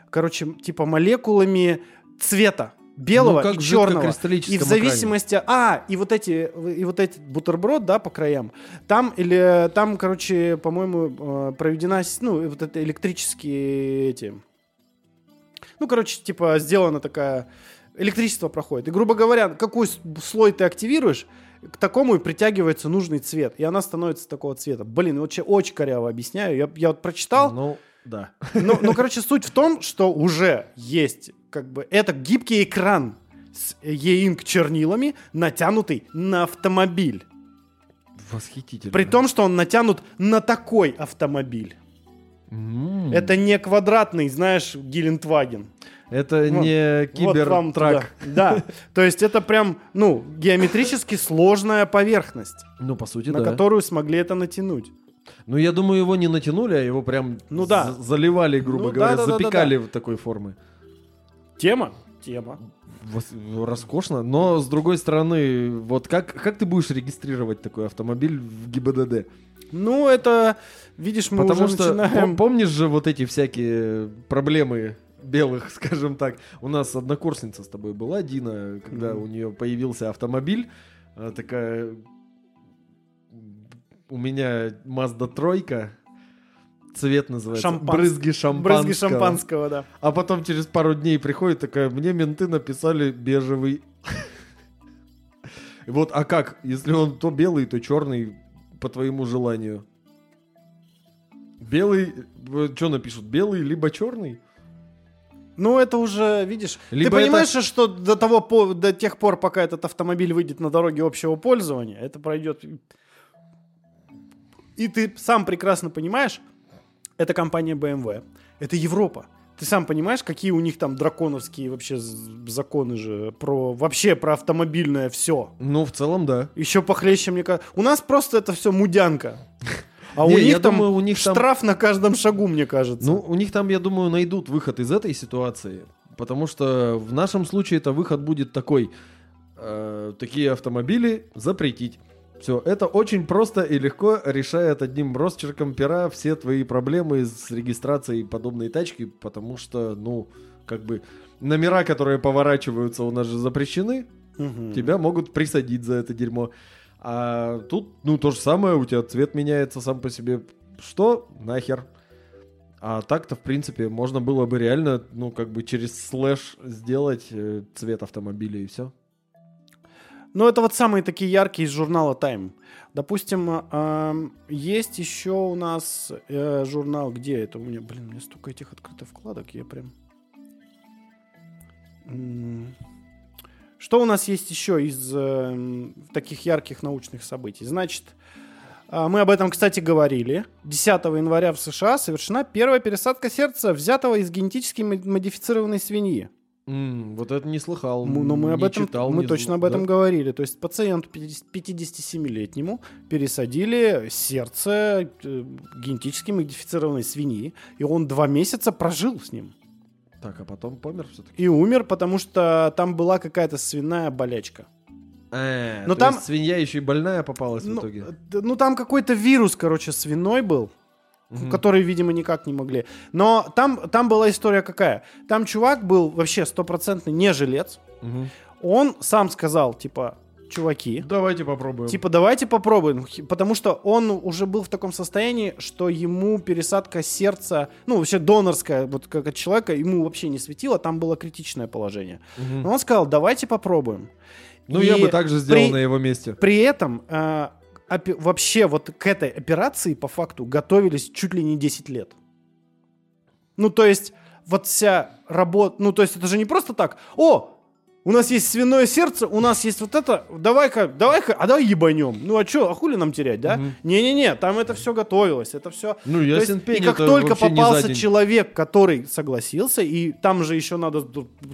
короче, типа молекулами цвета белого Ну, и черного. И в зависимости, а и вот эти и вот эти бутерброд, да, по краям, там или там, короче, по-моему, э, проведена, ну вот это электрические эти, ну, короче, типа сделана такая электричество проходит. И, грубо говоря, какой слой ты активируешь, к такому и притягивается нужный цвет. И она становится такого цвета. Блин, очень, очень коряво объясняю. Я, я вот прочитал. Ну, да. Ну, ну, короче, суть в том, что уже есть, как бы, это гибкий экран с E-Ink чернилами, натянутый на автомобиль. Восхитительно. При том, что он натянут на такой автомобиль. М. Это не квадратный, знаешь, Гелендваген. Это Вот. не Вот кибертрак. туда. Да. То есть это прям, ну, геометрически сложная поверхность, Ну, по сути, на да. которую смогли это натянуть. Ну, я думаю, его не натянули, а его прям Ну да. заливали, грубо Ну говоря, да, да, да, да, запекали в такой формы. Тема? Тема. Роскошно. Но, с другой стороны, вот как, как ты будешь регистрировать такой автомобиль в ГИБДД? Ну, это, видишь, мы Потому уже что, начинаем... пом- помнишь же вот эти всякие проблемы белых, скажем так. У нас однокурсница с тобой была, Дина, когда Мгм. у нее появился автомобиль, она такая... У меня Mazda тройка, цвет называется. Шампанс- Брызги шампанского. Брызги шампанского, да. А потом через пару дней приходит такая, мне менты написали бежевый. Вот, а как? Если он то белый, то черный, по твоему желанию. Белый, что напишут? Белый либо черный? Ну, это уже, видишь... Либо ты понимаешь, что до, того, по- до тех пор, пока этот автомобиль выйдет на дороге общего пользования, это пройдет... И ты сам прекрасно понимаешь, это компания BMW, это Европа. Ты сам понимаешь, какие у них там драконовские вообще законы же про вообще про автомобильное все. Ну, в целом, да. Еще похлеще, мне кажется. У нас просто это все мудянка. А у Не, них я там думаю, у них там- штраф на каждом шагу, мне кажется. Ну, у них там, я думаю, найдут выход из этой ситуации. Потому что в нашем случае это выход будет такой. э, такие автомобили запретить. Все, это очень просто и легко решает одним росчерком пера все твои проблемы с регистрацией подобной тачки, потому что, ну, как бы номера, которые поворачиваются, у нас же запрещены, Мгм. тебя могут присадить за это дерьмо. А тут, ну, то же самое, у тебя цвет меняется сам по себе. Что? Нахер. А так-то, в принципе, можно было бы реально, ну, как бы через слэш сделать э, цвет автомобиля и все. Ну, это вот самые такие яркие из журнала Time. Допустим, эм, есть еще у нас э, журнал, где это у меня, блин, у меня столько этих открытых вкладок, я прям... Что у нас есть еще из эм, таких ярких научных событий? Значит, мы об этом, кстати, говорили. 10 января в США совершена первая пересадка сердца, взятого из генетически мо- модифицированной свиньи. М, вот это не слыхал, Но мы об этом, читал, мы точно зн- об этом да? говорили. То есть пациенту 50 57-летнему пересадили сердце э, генетически модифицированной свиньи, и он два месяца прожил с ним. Так, а потом помер все-таки. И умер, потому что там была какая-то свиная болячка. А, Но там- свинья еще и больная попалась в Ну, итоге. э, ну, там какой-то вирус, короче, свиной был, Мгм. который, видимо, никак не могли. Но там, там была история какая? Там чувак был вообще стопроцентный не жилец. Мгм. Он сам сказал, типа, чуваки, Давайте попробуем. Типа, давайте попробуем. Потому что он уже был в таком состоянии, что ему пересадка сердца, ну, вообще донорская, вот как от человека, ему вообще не светило, там было критичное положение. Мгм. Но он сказал, давайте попробуем. Ну, и я бы так же сделал при- на его месте. При этом э, вообще вот к этой операции по факту готовились чуть ли не 10 лет. Ну, то есть, вот вся работа, ну, то есть, это же не просто так, о, у нас есть свиное сердце, у нас есть вот это, давай-ка, давай-ка, а давай ебанем. Ну, а что, а хули нам терять, да? Не-не-не, там это все готовилось, это все... Ну, ясен есть, и как только попался человек, который согласился, и там же еще надо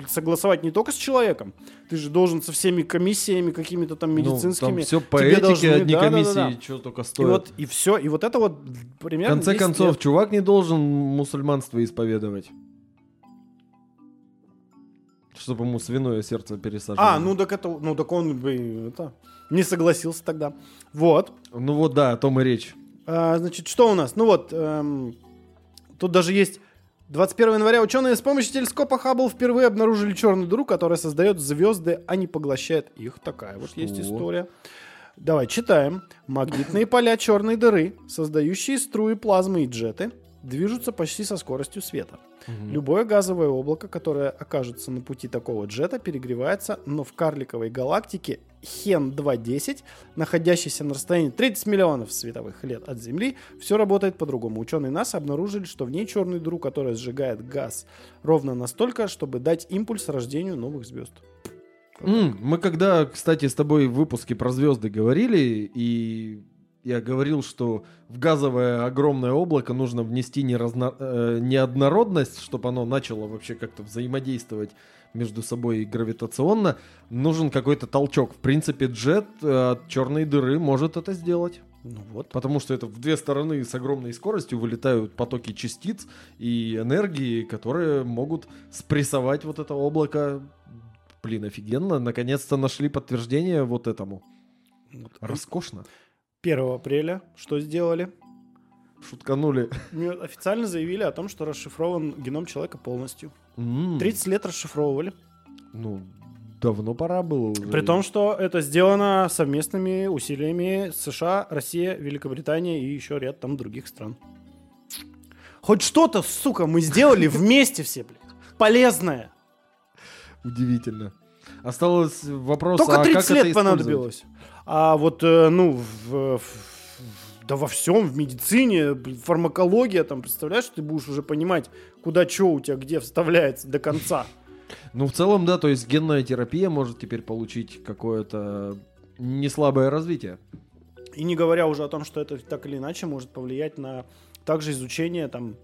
согласовать не только с человеком, ты же должен со всеми комиссиями какими-то там медицинскими. Ну, там все по тебе этике, должны- одни да, да, да, комиссии, да. что только И стоят. вот и все, и вот это вот В примерно. конце 10 концов, лет. чувак не должен мусульманство исповедовать. Чтобы ему свиное сердце пересаживали. А, ну так это, ну так он бы это не согласился тогда. Вот. Ну вот да, о том и речь. А, значит, что у нас? Ну вот, эм, тут даже есть 21 января ученые с помощью телескопа Хаббл впервые обнаружили черную дыру, которая создает звезды, а не поглощает их. Такая вот Что? есть история. Давай, читаем. Магнитные поля черной дыры, создающие струи плазмы и джеты, движутся почти со скоростью света. Любое газовое облако, которое окажется на пути такого джета, перегревается, но в карликовой галактике Хен-210, находящейся на расстоянии 30 миллионов световых лет от Земли, все работает по-другому. Ученые НАСА обнаружили, что в ней черную дыру, которая сжигает газ ровно настолько, чтобы дать импульс рождению новых звезд. Мы когда, кстати, с тобой в выпуске про звезды говорили, и я говорил, что в газовое огромное облако нужно внести неразно- э, неоднородность, чтобы оно начало вообще как-то взаимодействовать между собой гравитационно, нужен какой-то толчок. В принципе, джет э, от черной дыры может это сделать. Ну вот. Потому что это в две стороны с огромной скоростью вылетают потоки частиц и энергии, которые могут спрессовать вот это облако. Блин, офигенно. Наконец-то нашли подтверждение вот этому. Вот. Роскошно. 1 апреля что сделали? Шутканули. Официально заявили о том, что расшифрован геном человека полностью. М, 30 лет расшифровывали. Ну, давно пора было уже. При том, что это сделано совместными усилиями США, Россия, Великобритания и еще ряд там других стран. Хоть что-то, сука, мы сделали вместе все, блядь. Полезное. Удивительно. Осталось вопрос, Только а 30 как это лет использовать? понадобилось. А вот, э, ну, в, в- да во всем, в медицине, фармакология, там, представляешь, ты будешь уже понимать, куда что у тебя где вставляется до конца. Ну, в целом, да, то есть генная терапия может теперь получить какое-то неслабое развитие. И не говоря уже о том, что это так или иначе может повлиять на также изучение там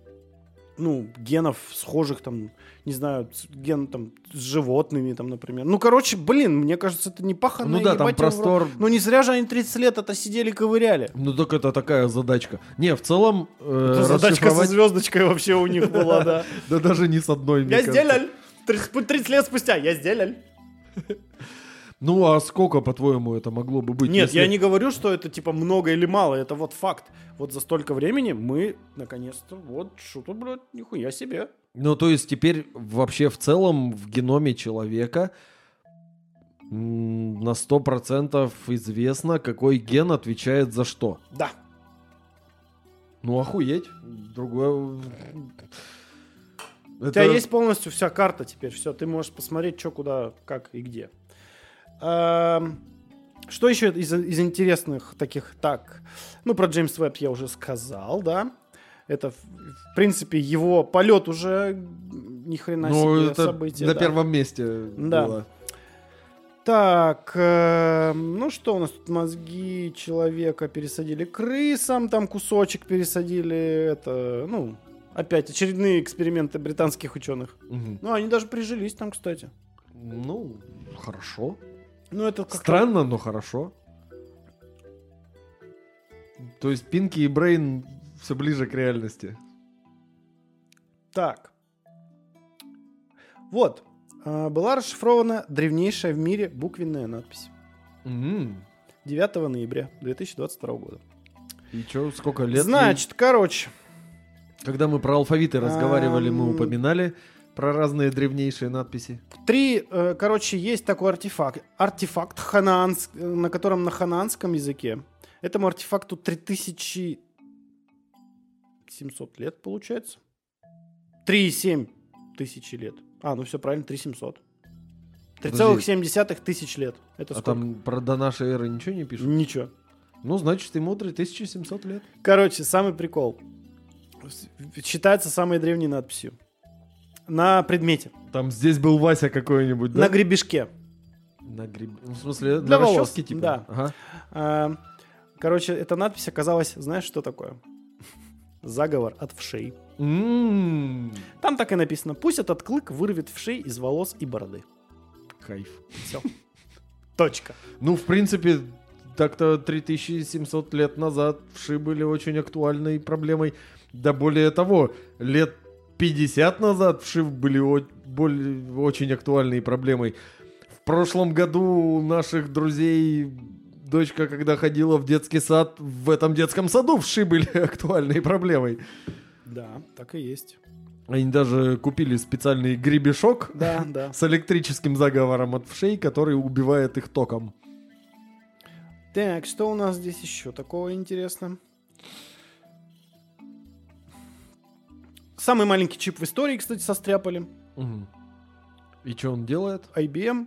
ну, генов схожих там, не знаю, ген там с животными там, например. Ну, короче, блин, мне кажется, это не паханное Ну да, там простор... Ну, не зря же они 30 лет это сидели ковыряли. Ну так это такая задачка. Не, в целом э, Это задачка со расшифровать- звездочкой вообще у них была, да. Да даже не с одной. Я сделал. 30 30 лет спустя я сделал. Ну а сколько, по-твоему, это могло бы быть? Нет, если- я не говорю, что это типа много или мало, это вот факт. Вот за столько времени мы наконец-то, вот что-то, блядь, нихуя себе. Ну то есть теперь вообще в целом в геноме человека на 100% известно, какой ген отвечает за что. Да. Ну охуеть. Другое... У тебя есть полностью вся карта теперь, все, ты можешь посмотреть, что, куда, как и где. Эм, Что еще из, из интересных таких, так, ну, про Джеймс Веб я уже сказал, да. Это, в, принципе, его полет уже ни хрена Ну себе это событие. на да. первом месте Да. было. Так, э, ну что у нас тут мозги человека пересадили крысам, там кусочек пересадили, это, ну, опять очередные эксперименты британских ученых. Мгм. Ну, они даже прижились там, кстати. Ну, хорошо. Ну, это как Странно, но хорошо. То есть Пинки и Брейн все ближе к реальности. Так. Вот. э, Была расшифрована древнейшая в мире буквенная надпись. М. 9 ноября 2022 года. И чё, сколько лет? ей? Значит, короче, Когда мы про алфавиты разговаривали, мы упоминали про разные древнейшие надписи. Три, э, короче, есть такой артефакт. Артефакт, ханаанск, э, на котором на ханаанском языке. Этому артефакту 3700 лет, получается. 3,7 тысячи лет. А, ну все правильно, 3700. 3,7 тысяч лет. Это а сколько? там про до нашей эры ничего не пишут? Ничего. Ну, значит, ему 3700 лет. Короче, самый прикол. Считается самой древней надписью. На предмете. Там здесь был Вася какой-нибудь, да? На гребешке. На греб- ну, в смысле, Для для волос, расчески, типа? да. Ага. А, Короче, эта надпись оказалась, знаешь, что такое? Заговор от вшей. М, Там так и написано. Пусть этот клык вырвет вшей из волос и бороды. Кайф. Все. Точка. Ну, в принципе, так-то 3700 лет назад вши были очень актуальной проблемой. Да более того, лет 50 назад вши были о- более- очень актуальной проблемой. В прошлом году у наших друзей дочка, когда ходила в детский сад, в этом детском саду вши были актуальной проблемой. Да, так и есть. Они даже купили специальный гребешок Да, да. с электрическим заговором от вшей, который убивает их током. Так, что у нас здесь еще такого интересного? Самый маленький чип в истории, кстати, состряпали. Мгм. И что он делает? IBM.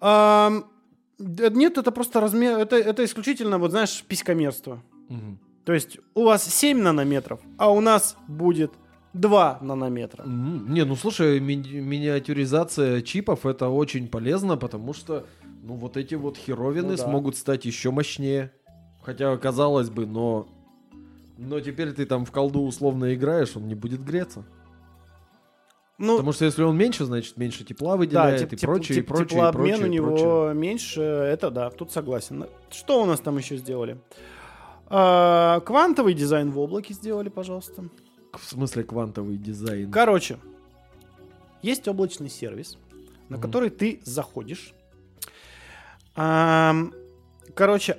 Да нет, это просто размер... Это, это исключительно, вот знаешь, писькомерство. Мгм. То есть у вас 7 нанометров, а у нас будет 2 нанометра. М, Не, ну слушай, ми- миниатюризация чипов это очень полезно, потому что ну вот эти вот херовины Ну да. смогут стать еще мощнее. Хотя, казалось бы, но... Но теперь ты там в колду условно играешь, он не будет греться. Ну, Потому что если он меньше, значит меньше тепла да, выделяет теп- и теп- прочее, и теп- прочее, и теплообмен прочее, у и него прочее. меньше, это да, тут согласен. Что у нас там еще сделали? А, квантовый дизайн в облаке сделали, пожалуйста. В смысле квантовый дизайн. Короче, есть облачный сервис, на Мгм. который ты заходишь. Ам, Короче,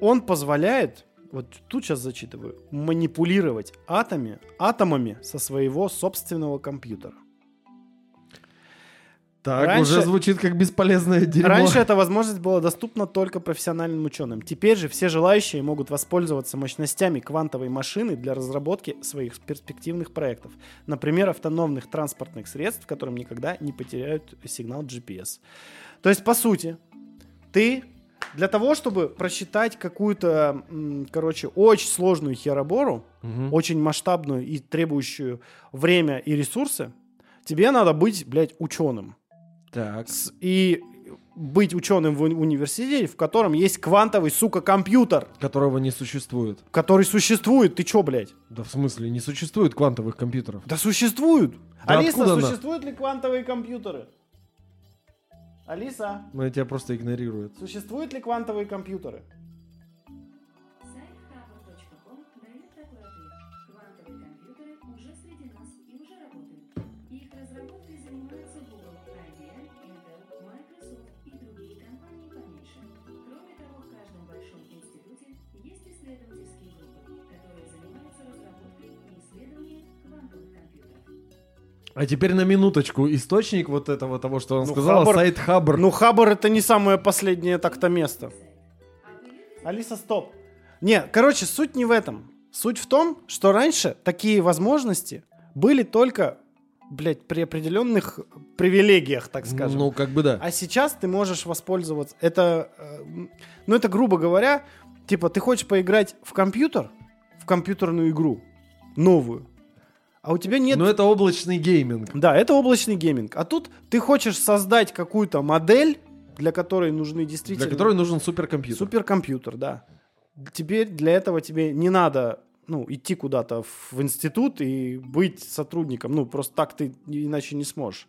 он позволяет, вот тут сейчас зачитываю, манипулировать атоми, атомами со своего собственного компьютера. Так, Раньше- уже звучит как бесполезное дерьмо. Раньше эта возможность была доступна только профессиональным ученым. Теперь же все желающие могут воспользоваться мощностями квантовой машины для разработки своих перспективных проектов. Например, автономных транспортных средств, которым никогда не потеряют сигнал GPS. То есть, по сути, ты для того, чтобы просчитать какую-то, короче, очень сложную херобору, Мгм. очень масштабную и требующую время и ресурсы, тебе надо быть, блядь, ученым. Так. С- И быть ученым в уни- университете, в котором есть квантовый, сука, компьютер, Которого не существует. который существует. Ты чё, блядь? Да в смысле, не существует квантовых компьютеров. Да существуют. Да Алиса, существуют ли квантовые компьютеры? Алиса, Но тебя просто игнорируют. существуют ли квантовые компьютеры? А теперь на минуточку. Источник вот этого того, что он Ну, сказал, Хабр- сайт Хабр. Ну, Хабр это не самое последнее так-то место. Алиса, стоп. Не, короче, суть не в этом. Суть в том, что раньше такие возможности были только, блядь, при определенных привилегиях, так скажем. Ну, как бы да. А сейчас ты можешь воспользоваться. Это, э, ну это грубо говоря, типа ты хочешь поиграть в компьютер, в компьютерную игру новую, а у тебя нет. Но это облачный гейминг. Да, это облачный гейминг. А тут ты хочешь создать какую-то модель, для которой нужны действительно Для которой нужен суперкомпьютер. суперкомпьютер, да. Теперь для этого тебе не надо ну, идти куда-то в институт и быть сотрудником. Ну, просто так ты иначе не сможешь.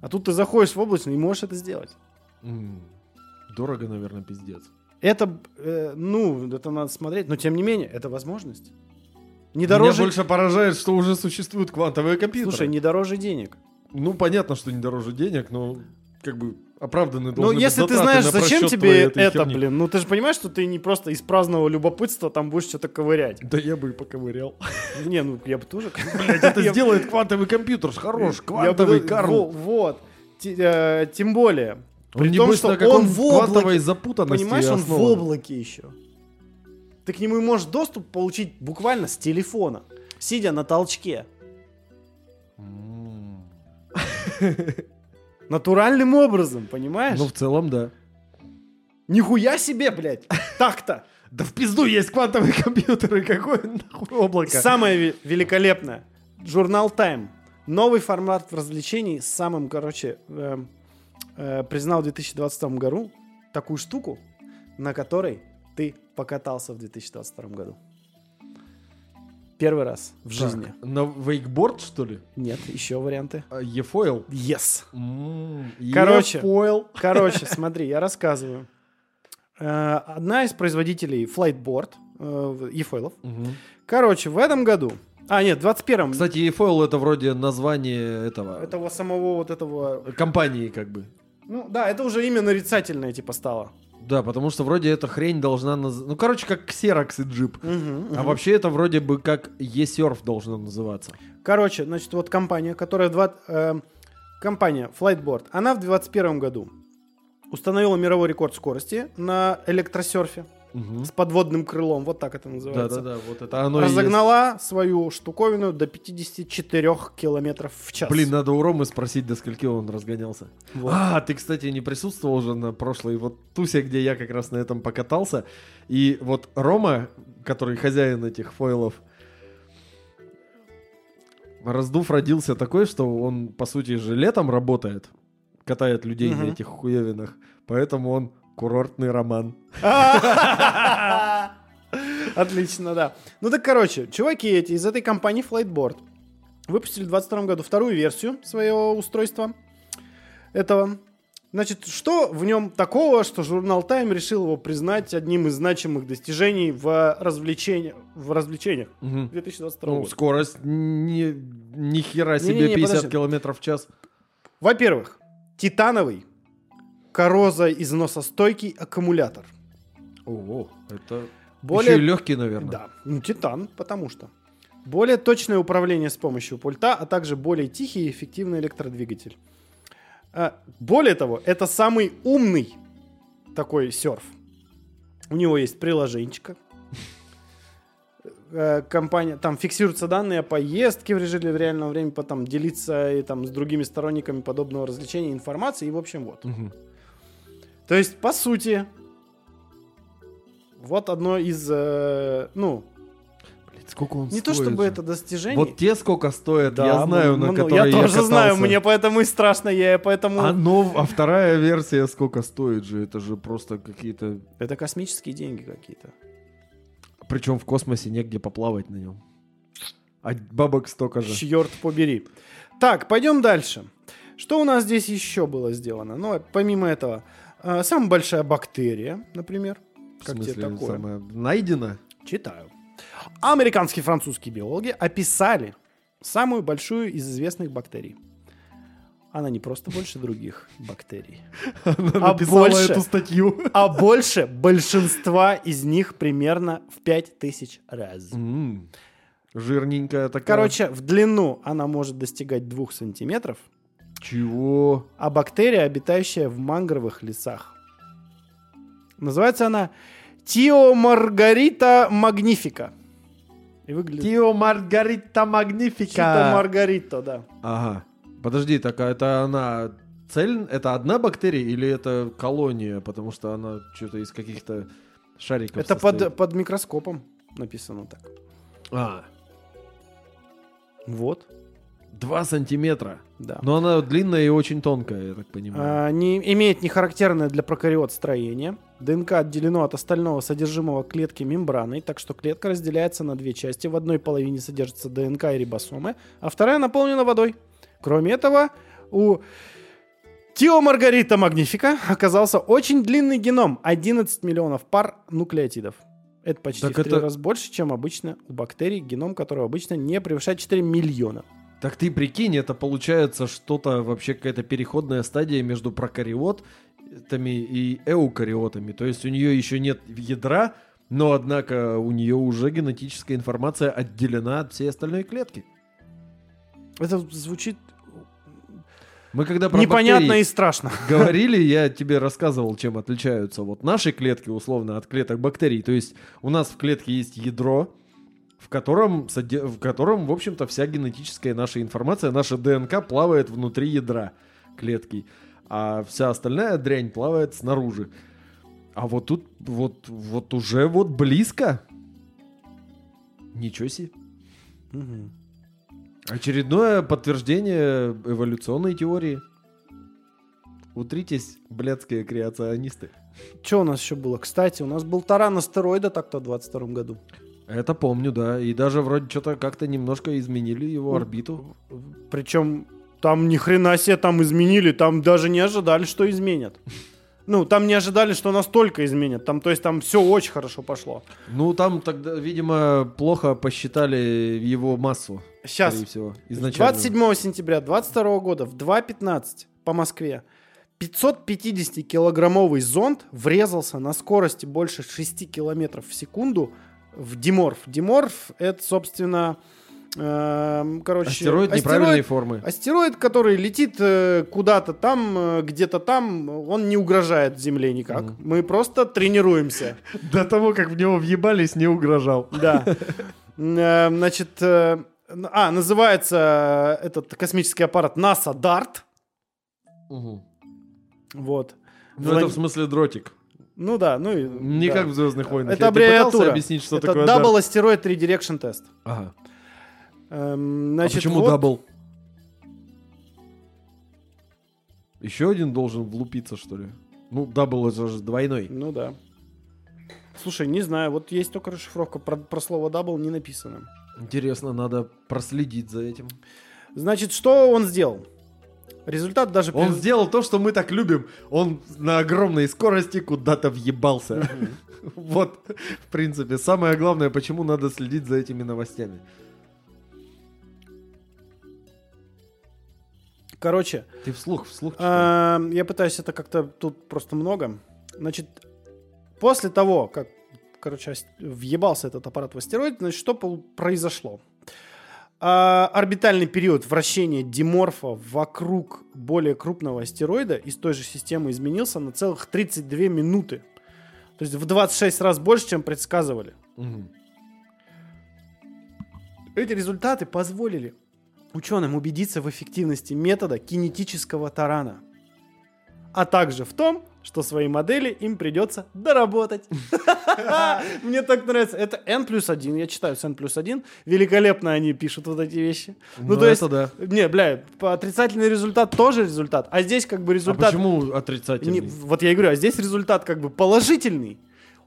А тут ты заходишь в облачный и можешь это сделать. М, Дорого, наверное, пиздец. Это, э, ну, это надо смотреть, но тем не менее, это возможность. Не Меня дороже... больше поражает, что уже существуют квантовые компьютеры. Слушай, не дороже денег. Ну, понятно, что не дороже денег, но как бы оправданы Ну, должны быть если ты знаешь, на зачем тебе это, херни. блин, ну ты же понимаешь, что ты не просто из праздного любопытства там будешь что-то ковырять. Да я бы и поковырял. Не, ну я бы тоже... Блять, это сделает квантовый компьютер, хорош, квантовый Карл. во- Вот. Э, Тем более. Он При том, что он в облаке. запутанности Понимаешь, он в облаке еще. Ты к нему можешь доступ получить буквально с телефона, сидя на толчке. Натуральным образом, понимаешь? Ну, в целом, да. Нихуя себе, блядь. Так-то. Да в пизду есть квантовые компьютеры, какое нахуй облако. Самое ве- великолепное. Журнал Time. Новый формат развлечений с самым, короче, эм, э, признал в 2022 году такую штуку, на которой ты покатался в 2022 году. Первый раз в Так, жизни. На вейкборд, что ли? Нет, еще варианты. А, Ефойл? Yes. М, Короче. Ефойл. Короче, смотри, я рассказываю. Э, Одна из производителей Flightboard, э, Ефойлов. Мгм. Короче, в этом году... А, нет, в 21-м. Кстати, Ефойл это вроде название этого... Этого самого вот этого... Компании, как бы. Ну, да, это уже имя нарицательное, типа, стало. Да, потому что вроде эта хрень должна... наз- Ну, короче, как Xerox и Jeep. Мгм, А мгм. вообще это вроде бы как eSurf должно называться. Короче, значит, вот компания, которая... в два- э, компания Flightboard, она в 2021 году установила мировой рекорд скорости на электросерфе Мгм. с подводным крылом, вот так это называется. Да-да-да, вот это оно и Разогнала свою штуковину до 54 километров в час. есть. Блин, надо у Ромы спросить, до скольки он разгонялся. Вот. А, ты, кстати, не присутствовал уже на прошлой вот тусе, где я как раз на этом покатался. И вот Рома, который хозяин этих фойлов, раздув родился такой, что он, по сути же, летом работает, катает людей на Мгм. этих хуевинах. Поэтому он курортный роман. Отлично, да. Ну так, короче, чуваки эти из этой компании Flightboard выпустили в 22 году вторую версию своего устройства этого. Значит, что в нем такого, что журнал Time решил его признать одним из значимых достижений в развлечениях, в развлечениях Мгм. 2022 Ну, года? скорость ни, ни хера себе Не-не-не, 50 подожди. километров в час. Во-первых, титановый коррозоизносостойкий аккумулятор. Ого, это Более... еще и легкий, наверное. Да, ну титан, потому что. Более точное управление с помощью пульта, а также более тихий и эффективный электродвигатель. А, более того, это самый умный такой серф. У него есть приложенчика. Э, Компания, там фиксируются данные о поездке в режиме реального времени, потом делиться и, там, с другими сторонниками подобного развлечения информацией. И, в общем, вот. Мгм. То есть, по сути, вот одно из, э, ну, Сколько он Не то стоит чтобы же? это достижение. Вот те сколько стоят, Да, я знаю, на ну, которые Я тоже знаю, катался. мне поэтому и страшно, я поэтому... А, нов- а вторая версия сколько стоит же? Это же просто какие-то... Это космические деньги какие-то. Причем в космосе негде поплавать на нем. А бабок столько же. Черт побери. Так, пойдем дальше. Что у нас здесь еще было сделано? Ну, помимо этого, э, самая большая бактерия, например. Как смысле, тебе такое? самое- Найдено? Читаю. Американские и французские биологи описали самую большую из известных бактерий. Она не просто больше других бактерий, Она А больше? эту статью. а больше большинства из них примерно в 5000 раз. М, Жирненькая такая. Короче, в длину она может достигать 2 сантиметров, Чего? а бактерия, обитающая в мангровых лесах. Называется она Тиомаргарита магнифика. И выглядит... Тио Маргарита Магнифика. Маргарита, да. Ага. Подожди, так а это она цель? Это одна бактерия или это колония? Потому что она что-то из каких-то шариков Это состоит. под, под микроскопом написано так. А, Вот, два сантиметра. да. Но она длинная и очень тонкая, я так понимаю. А, не, имеет нехарактерное для прокариот строение. ДНК отделено от остального содержимого клетки мембраной, так что клетка разделяется на две части. В одной половине содержится ДНК и рибосомы, а вторая наполнена водой. Кроме этого, у Тио Маргарита Магнифика оказался очень длинный геном. 11 миллионов пар нуклеотидов. Это почти Так в три это- раза больше, чем обычно у бактерий, геном которого обычно не превышает 4 миллиона. Так ты прикинь, это получается что-то вообще какая-то переходная стадия между прокариотами и эукариотами. То есть у нее еще нет ядра, но однако у нее уже генетическая информация отделена от всей остальной клетки. Это звучит Мы когда про непонятно и страшно. говорили, я тебе рассказывал, чем отличаются вот наши клетки условно от клеток бактерий. То есть у нас в клетке есть ядро, в котором, в котором, в общем-то, вся генетическая наша информация, наша ДНК плавает внутри ядра клетки, а вся остальная дрянь плавает снаружи. А вот тут вот, вот уже вот близко. Ничего себе. Очередное подтверждение эволюционной теории. Утритесь, блядские креационисты. Что у нас еще было? Кстати, у нас был таран астероида так-то в 22 году. Это помню, да. И даже вроде что-то как-то немножко изменили его Ну, орбиту. Причем там ни хрена себе там изменили, там даже не ожидали, что изменят. Ну, там не ожидали, что настолько изменят. Там, то есть там все очень хорошо пошло. Ну, там тогда, видимо, плохо посчитали его массу. Сейчас, всего, изначально. 27 сентября 22 года в 2.15 по Москве 550-килограммовый зонд врезался на скорости больше 6 километров в секунду в Диморф. Диморф — это, собственно, эм, короче... Астероид неправильной формы. Астероид, который летит э, куда-то там, э, где-то там, он не угрожает Земле никак. Мгм. Мы просто тренируемся. До того, как в него въебались, не угрожал. Да. Э, Значит, а, называется этот космический аппарат NASA DART. Вот. Ну, Влад- это в смысле дротик. Ну да, ну и... Не да. как в Звездных войнах. Это Я аббревиатура. объяснить, что Это такое DART? Asteroid Redirection Test. Ага. Эм, А Значит, почему вот- double? Еще один должен влупиться, что ли? Ну, double это же двойной. Ну да. Слушай, не знаю, вот есть только расшифровка про, про слово double не написано. Интересно, надо проследить за этим. Значит, что он сделал? Результат даже... Он през- сделал то, что мы так любим. Он на огромной скорости куда-то въебался. Вот, в принципе, самое главное, почему надо следить за этими новостями. Короче, Ты вслух, вслух эм, я пытаюсь это как-то... Тут просто много. Значит, после того, как, короче, въебался этот аппарат в астероид, значит, что произошло? А, орбитальный период вращения Диморфа вокруг более крупного астероида из той же системы изменился на целых 32 минуты. То есть в 26 раз больше, чем предсказывали. Мгм. Эти результаты позволили ученым убедиться в эффективности метода кинетического тарана, а также в том, что свои модели им придется доработать. Мне так нравится. Это N плюс 1, я читаю с N плюс 1. Великолепно они пишут вот эти вещи. Ну, то есть, да. Не, бля, отрицательный результат тоже результат. А здесь как бы А результат... почему отрицательный? Вот я и говорю, а здесь результат как бы положительный.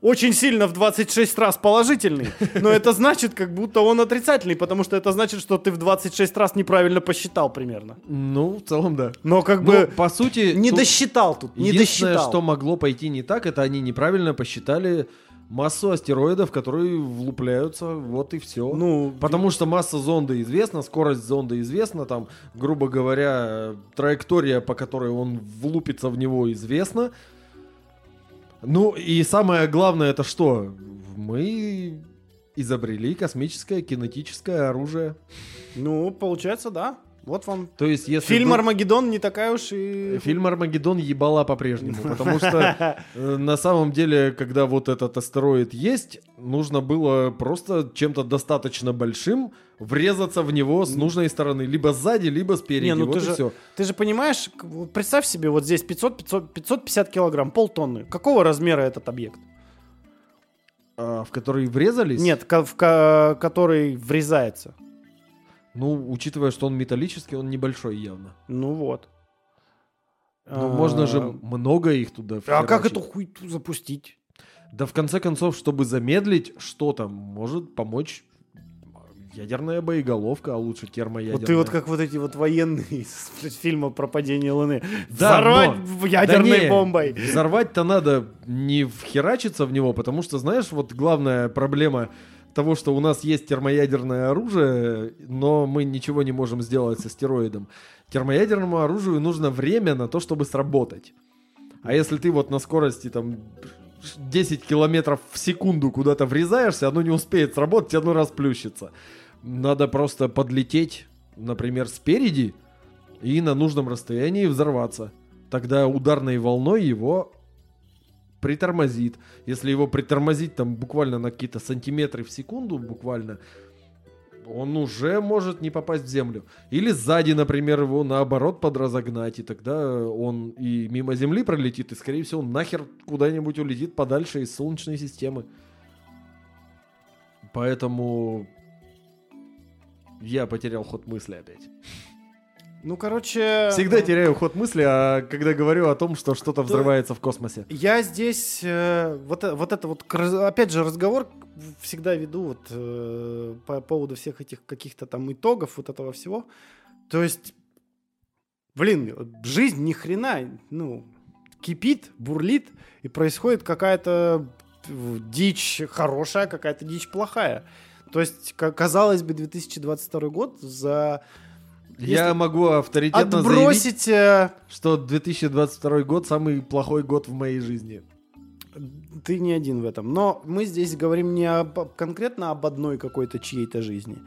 Очень сильно в 26 раз положительный. Но это значит, как будто он отрицательный, потому что это значит, что ты в 26 раз неправильно посчитал примерно. Ну, в целом, да. Но как Ну, бы по сути, не тут досчитал тут, не единственное, досчитал. что могло пойти не так, это они неправильно посчитали массу астероидов, которые влупляются, вот и все. Ну, Потому что масса зонда известна, скорость зонда известна, там, грубо говоря, траектория, по которой он влупится в него, известна. Ну и самое главное это что? Мы изобрели космическое кинетическое оружие. ну, получается, да. Вот вам. То есть если Фильм бы- Армагеддон не такая уж и... Фильм Армагеддон ебала по-прежнему, потому что э, на самом деле, когда вот этот астероид есть, нужно было просто чем-то достаточно большим врезаться в него с нужной стороны, либо сзади, либо спереди. Не, ну вот ты и же, все. ты же понимаешь, представь себе, вот здесь 500, 500, 550 килограмм, полтонны. Какого размера этот объект? А, в который врезались? Нет, в ко- который врезается. Ну, учитывая, что он металлический, он небольшой явно. Ну вот. Ну, А, можно же много их туда А как эту хуйту запустить? Да в конце концов, чтобы замедлить что-то, может помочь ядерная боеголовка, а лучше термоядерная. Вот ты вот как вот эти вот военные из фильма про падение Луны. Да, Взорвать но- ядерной Да не, бомбой. Взорвать-то надо не вхерачиться в него, потому что, знаешь, вот главная проблема того, что у нас есть термоядерное оружие, но мы ничего не можем сделать с астероидом. Термоядерному оружию нужно время на то, чтобы сработать. А если ты вот на скорости там 10 километров в секунду куда-то врезаешься, оно не успеет сработать, оно расплющится. Надо просто подлететь, например, спереди и на нужном расстоянии взорваться. Тогда ударной волной его притормозит. Если его притормозить там буквально на какие-то сантиметры в секунду, буквально, он уже может не попасть в землю. Или сзади, например, его наоборот подразогнать, и тогда он и мимо Земли пролетит, и, скорее всего, нахер куда-нибудь улетит подальше из Солнечной системы. Поэтому я потерял ход мысли опять. Ну, короче... Всегда теряю ход мысли, а когда говорю о том, что что-то взрывается в космосе. Я здесь э, вот, э- вот это вот, опять же, разговор всегда веду вот э, по поводу всех этих каких-то там итогов вот этого всего. То есть, блин, жизнь ни хрена, ну, кипит, бурлит, и происходит какая-то дичь хорошая, какая-то дичь плохая. То есть, ка- казалось бы, 2022 год за... Я могу авторитетно заявить, Отбросить... э, что 2022 год самый плохой год в моей жизни. Ты не один в этом. Но мы здесь говорим не об, конкретно об одной какой-то чьей-то жизни.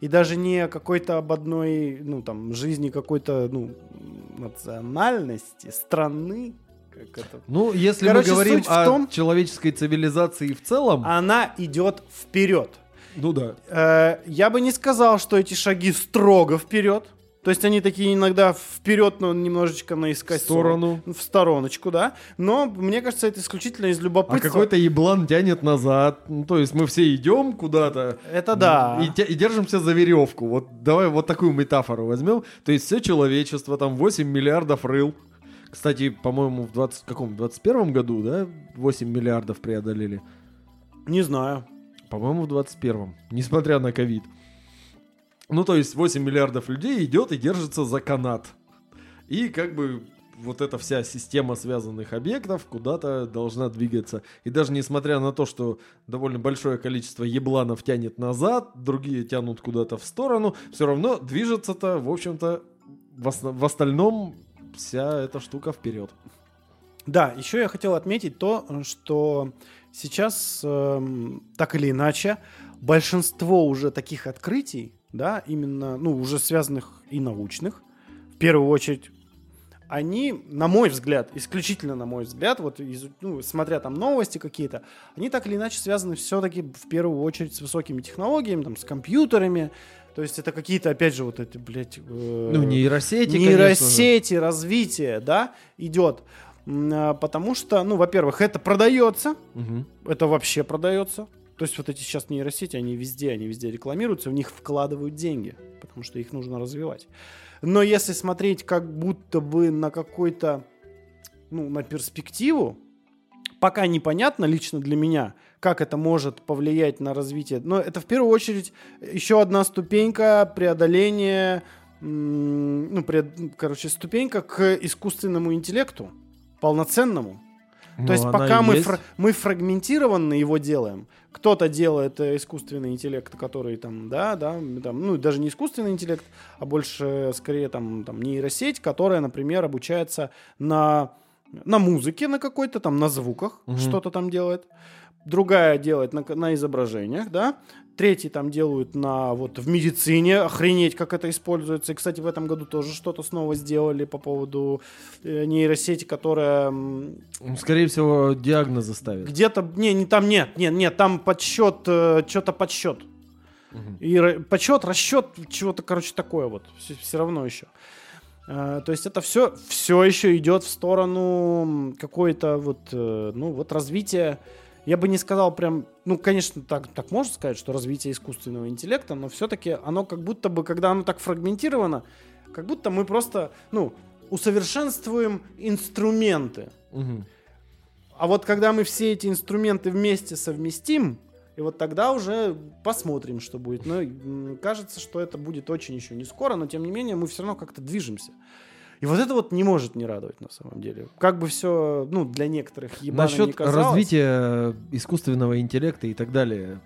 И даже не о какой-то об одной, ну, там, жизни какой-то, ну, национальности, страны. Как это. Ну, если Короче, мы говорим о том- человеческой цивилизации в целом, Она идет вперед. ну да. Э, я бы не сказал, что эти шаги строго вперед. То есть они такие иногда вперед, но немножечко наискось. В сторону. В стороночку, да. Но мне кажется, это исключительно из А любопытства. какой-то еблан тянет назад. Ну, то есть мы все идем куда-то. Это да. И, и держимся за веревку. Вот давай вот такую метафору возьмем. То есть все человечество, там 8 миллиардов рыл. Кстати, по-моему, в 20, каком, 21 году, да, 8 миллиардов преодолели. Не знаю. По-моему, в 21-м, несмотря на ковид. Ну, то есть 8 миллиардов людей идет и держится за канат. И как бы вот эта вся система связанных объектов куда-то должна двигаться. И даже несмотря на то, что довольно большое количество ебланов тянет назад, другие тянут куда-то в сторону, все равно движется-то, в общем-то, в, в остальном вся эта штука вперед. Да, еще я хотел отметить то, что сейчас эм, так или иначе большинство уже таких открытий, да, именно, ну, уже связанных и научных, в первую очередь, они, на мой взгляд, исключительно на мой взгляд, вот из- ну, смотря там новости какие-то, они так или иначе связаны все-таки в первую очередь с высокими технологиями, там, с компьютерами. То есть это какие-то, опять же, вот эти, блядь... э, Ну, нейросети, конечно нейросети, развитие, да, идет. А, Потому что, ну, во-первых, это продается, Мгм. это вообще продается. То есть вот эти сейчас нейросети, они везде, они везде рекламируются, в них вкладывают деньги, потому что их нужно развивать. Но если смотреть как будто бы на какой-то, ну, на перспективу, пока непонятно лично для меня, как это может повлиять на развитие. Но это в первую очередь еще одна ступенька преодоления, ну, пред- короче, ступенька к искусственному интеллекту, полноценному. То Ну, есть пока мы, есть. фра- мы фрагментированно его делаем, кто-то делает э, искусственный интеллект, который там, да, да, там, ну даже не искусственный интеллект, а больше скорее там, там нейросеть, которая, например, обучается на, на музыке на какой-то там, на звуках Мгм. что-то там делает. Другая делает на, на изображениях, да. Третий там делают на вот в медицине, охренеть, как это используется. И, кстати, в этом году тоже что-то снова сделали по поводу э, нейросети, которая Ну, Скорее всего, диагнозы ставят. где-то, не, не там нет, нет, нет, там подсчет, что-то подсчет. И подсчет, расчет, чего-то, короче, такое вот. Все, равно еще. Э, то есть это все, все еще идет в сторону какой-то вот, э, ну, вот развития. Я бы не сказал прям, ну, конечно, так, так можно сказать, что развитие искусственного интеллекта, но все-таки оно как будто бы, когда оно так фрагментировано, как будто мы просто, ну, усовершенствуем инструменты. Мгм. А вот когда мы все эти инструменты вместе совместим, и вот тогда уже посмотрим, что будет. Но кажется, что это будет очень еще не скоро, но тем не менее мы все равно как-то движемся. И вот это вот не может не радовать на самом деле. Как бы все, ну, для некоторых ебано не Насчет казалось. развития искусственного интеллекта и так далее.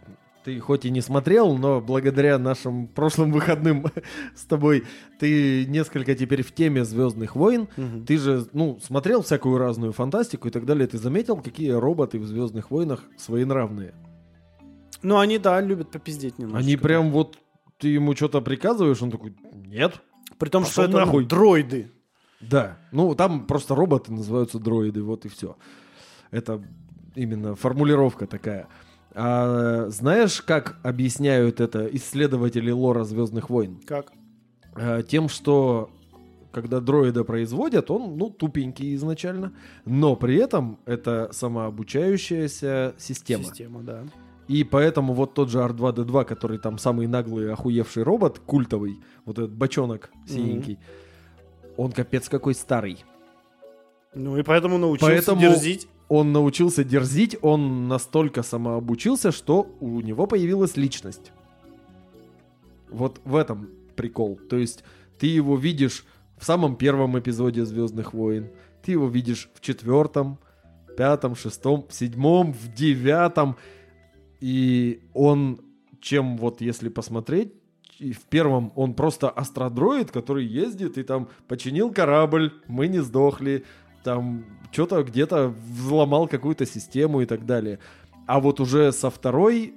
Ты хоть и не смотрел, но благодаря нашим прошлым выходным с тобой ты несколько теперь в теме Звездных войн. Мгм. Ты же, ну, смотрел всякую разную фантастику и так далее. Ты заметил, какие роботы в Звездных войнах своенравные? Ну, они, да, любят попиздеть немножко. Они прям вот ты ему что-то приказываешь, он такой, нет. При том, что Пошел это ну, нахуй. дроиды. Да. Ну, там просто роботы называются дроиды, вот и все. Это именно формулировка такая. А знаешь, как объясняют это исследователи лора Звездных войн? Как? А, тем, что когда дроида производят, он, ну, тупенький изначально, но при этом это самообучающаяся система. Система, да. И поэтому вот тот же R2-D2, который там самый наглый охуевший робот, культовый, вот этот бочонок синенький, он капец какой старый. Ну и поэтому научился Поэтому- дерзить. Он научился дерзить, он настолько самообучился, что у него появилась личность. Вот в этом прикол. То есть ты его видишь в самом первом эпизоде Звездных войн, ты его видишь в четвертом, пятом, шестом, в седьмом, в девятом. И он, чем вот если посмотреть, и в первом он просто астродроид, который ездит и там починил корабль, мы не сдохли, там что-то где-то взломал какую-то систему и так далее. А вот уже со второй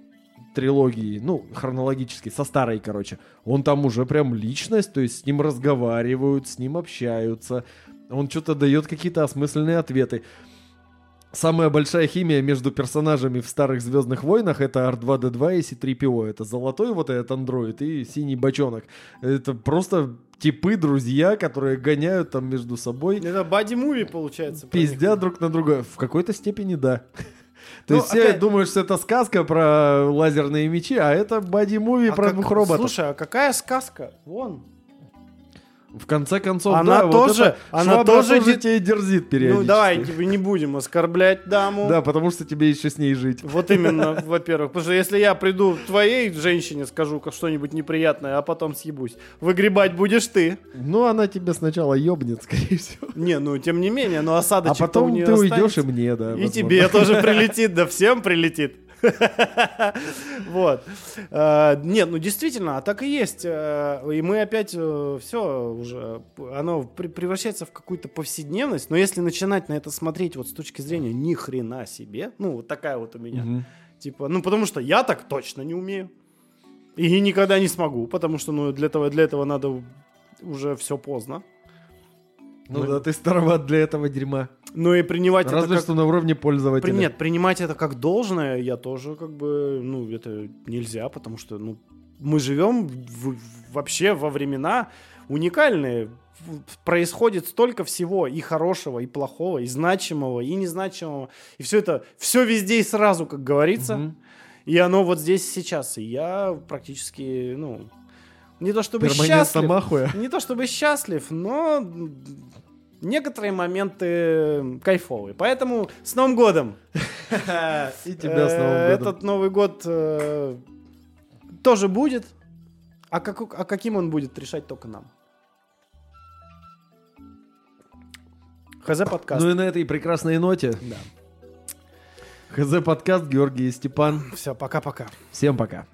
трилогии, ну, хронологически, со старой, короче, он там уже прям личность, то есть с ним разговаривают, с ним общаются, он что-то дает какие-то осмысленные ответы. Самая большая химия между персонажами в старых Звездных войнах это R2-D2 и C-3PO. Это золотой вот этот андроид и синий бочонок. Это просто типы, друзья, которые гоняют там между собой. Это бади-муви, получается. Пиздят друг на друга. В какой-то степени да. То Ну, есть все опять- думают, что это сказка про лазерные мечи, а это боди-муви А про как- двух роботов. Слушай, а какая сказка? Вон. В конце концов, Она да, вот тоже- это она тоже тоже тебе дерзит периодически. Ну давай, типа, не будем оскорблять даму. Да, потому что тебе еще с ней жить. Вот именно, во-первых. Потому что если я приду к твоей женщине, скажу ка- что-нибудь неприятное, а потом съебусь, выгребать будешь ты. Ну, она тебе сначала ебнет, скорее всего. Не, ну тем не менее, но А осадочек потом у нее ты уйдешь и мне, да. И тебе тоже прилетит, да всем прилетит. Вот. Э, Нет, ну действительно, а так и есть. Э, И мы опять все уже, оно превращается в какую-то повседневность. Но если начинать на это смотреть вот с точки зрения ни хрена себе, ну вот такая вот у меня. Типа, ну потому что я так точно не умею. И никогда не смогу, потому что ну, для, этого, для этого надо уже все поздно. Ну Мы- да, ты староват для этого дерьма. Ну и принимать это Разве как... что на уровне пользователя. При- Нет, принимать это как должное я тоже как бы, ну, это нельзя, потому что, ну, мы живем в- вообще во времена уникальные. Происходит столько всего и хорошего, и плохого, и значимого, и незначимого. И все это, все везде и сразу, как говорится. Мгм. И оно вот здесь сейчас. И я практически, ну, не то чтобы счастлив, махуя. не то чтобы счастлив, но некоторые моменты кайфовые. Поэтому с Новым годом! И тебя с Новым годом. Этот Новый год э, тоже будет. А, как, а каким он будет, решать только нам. ХЗ подкаст. Ну и на этой прекрасной ноте. Да. ХЗ подкаст, Георгий и Степан. Все, пока-пока. Всем пока.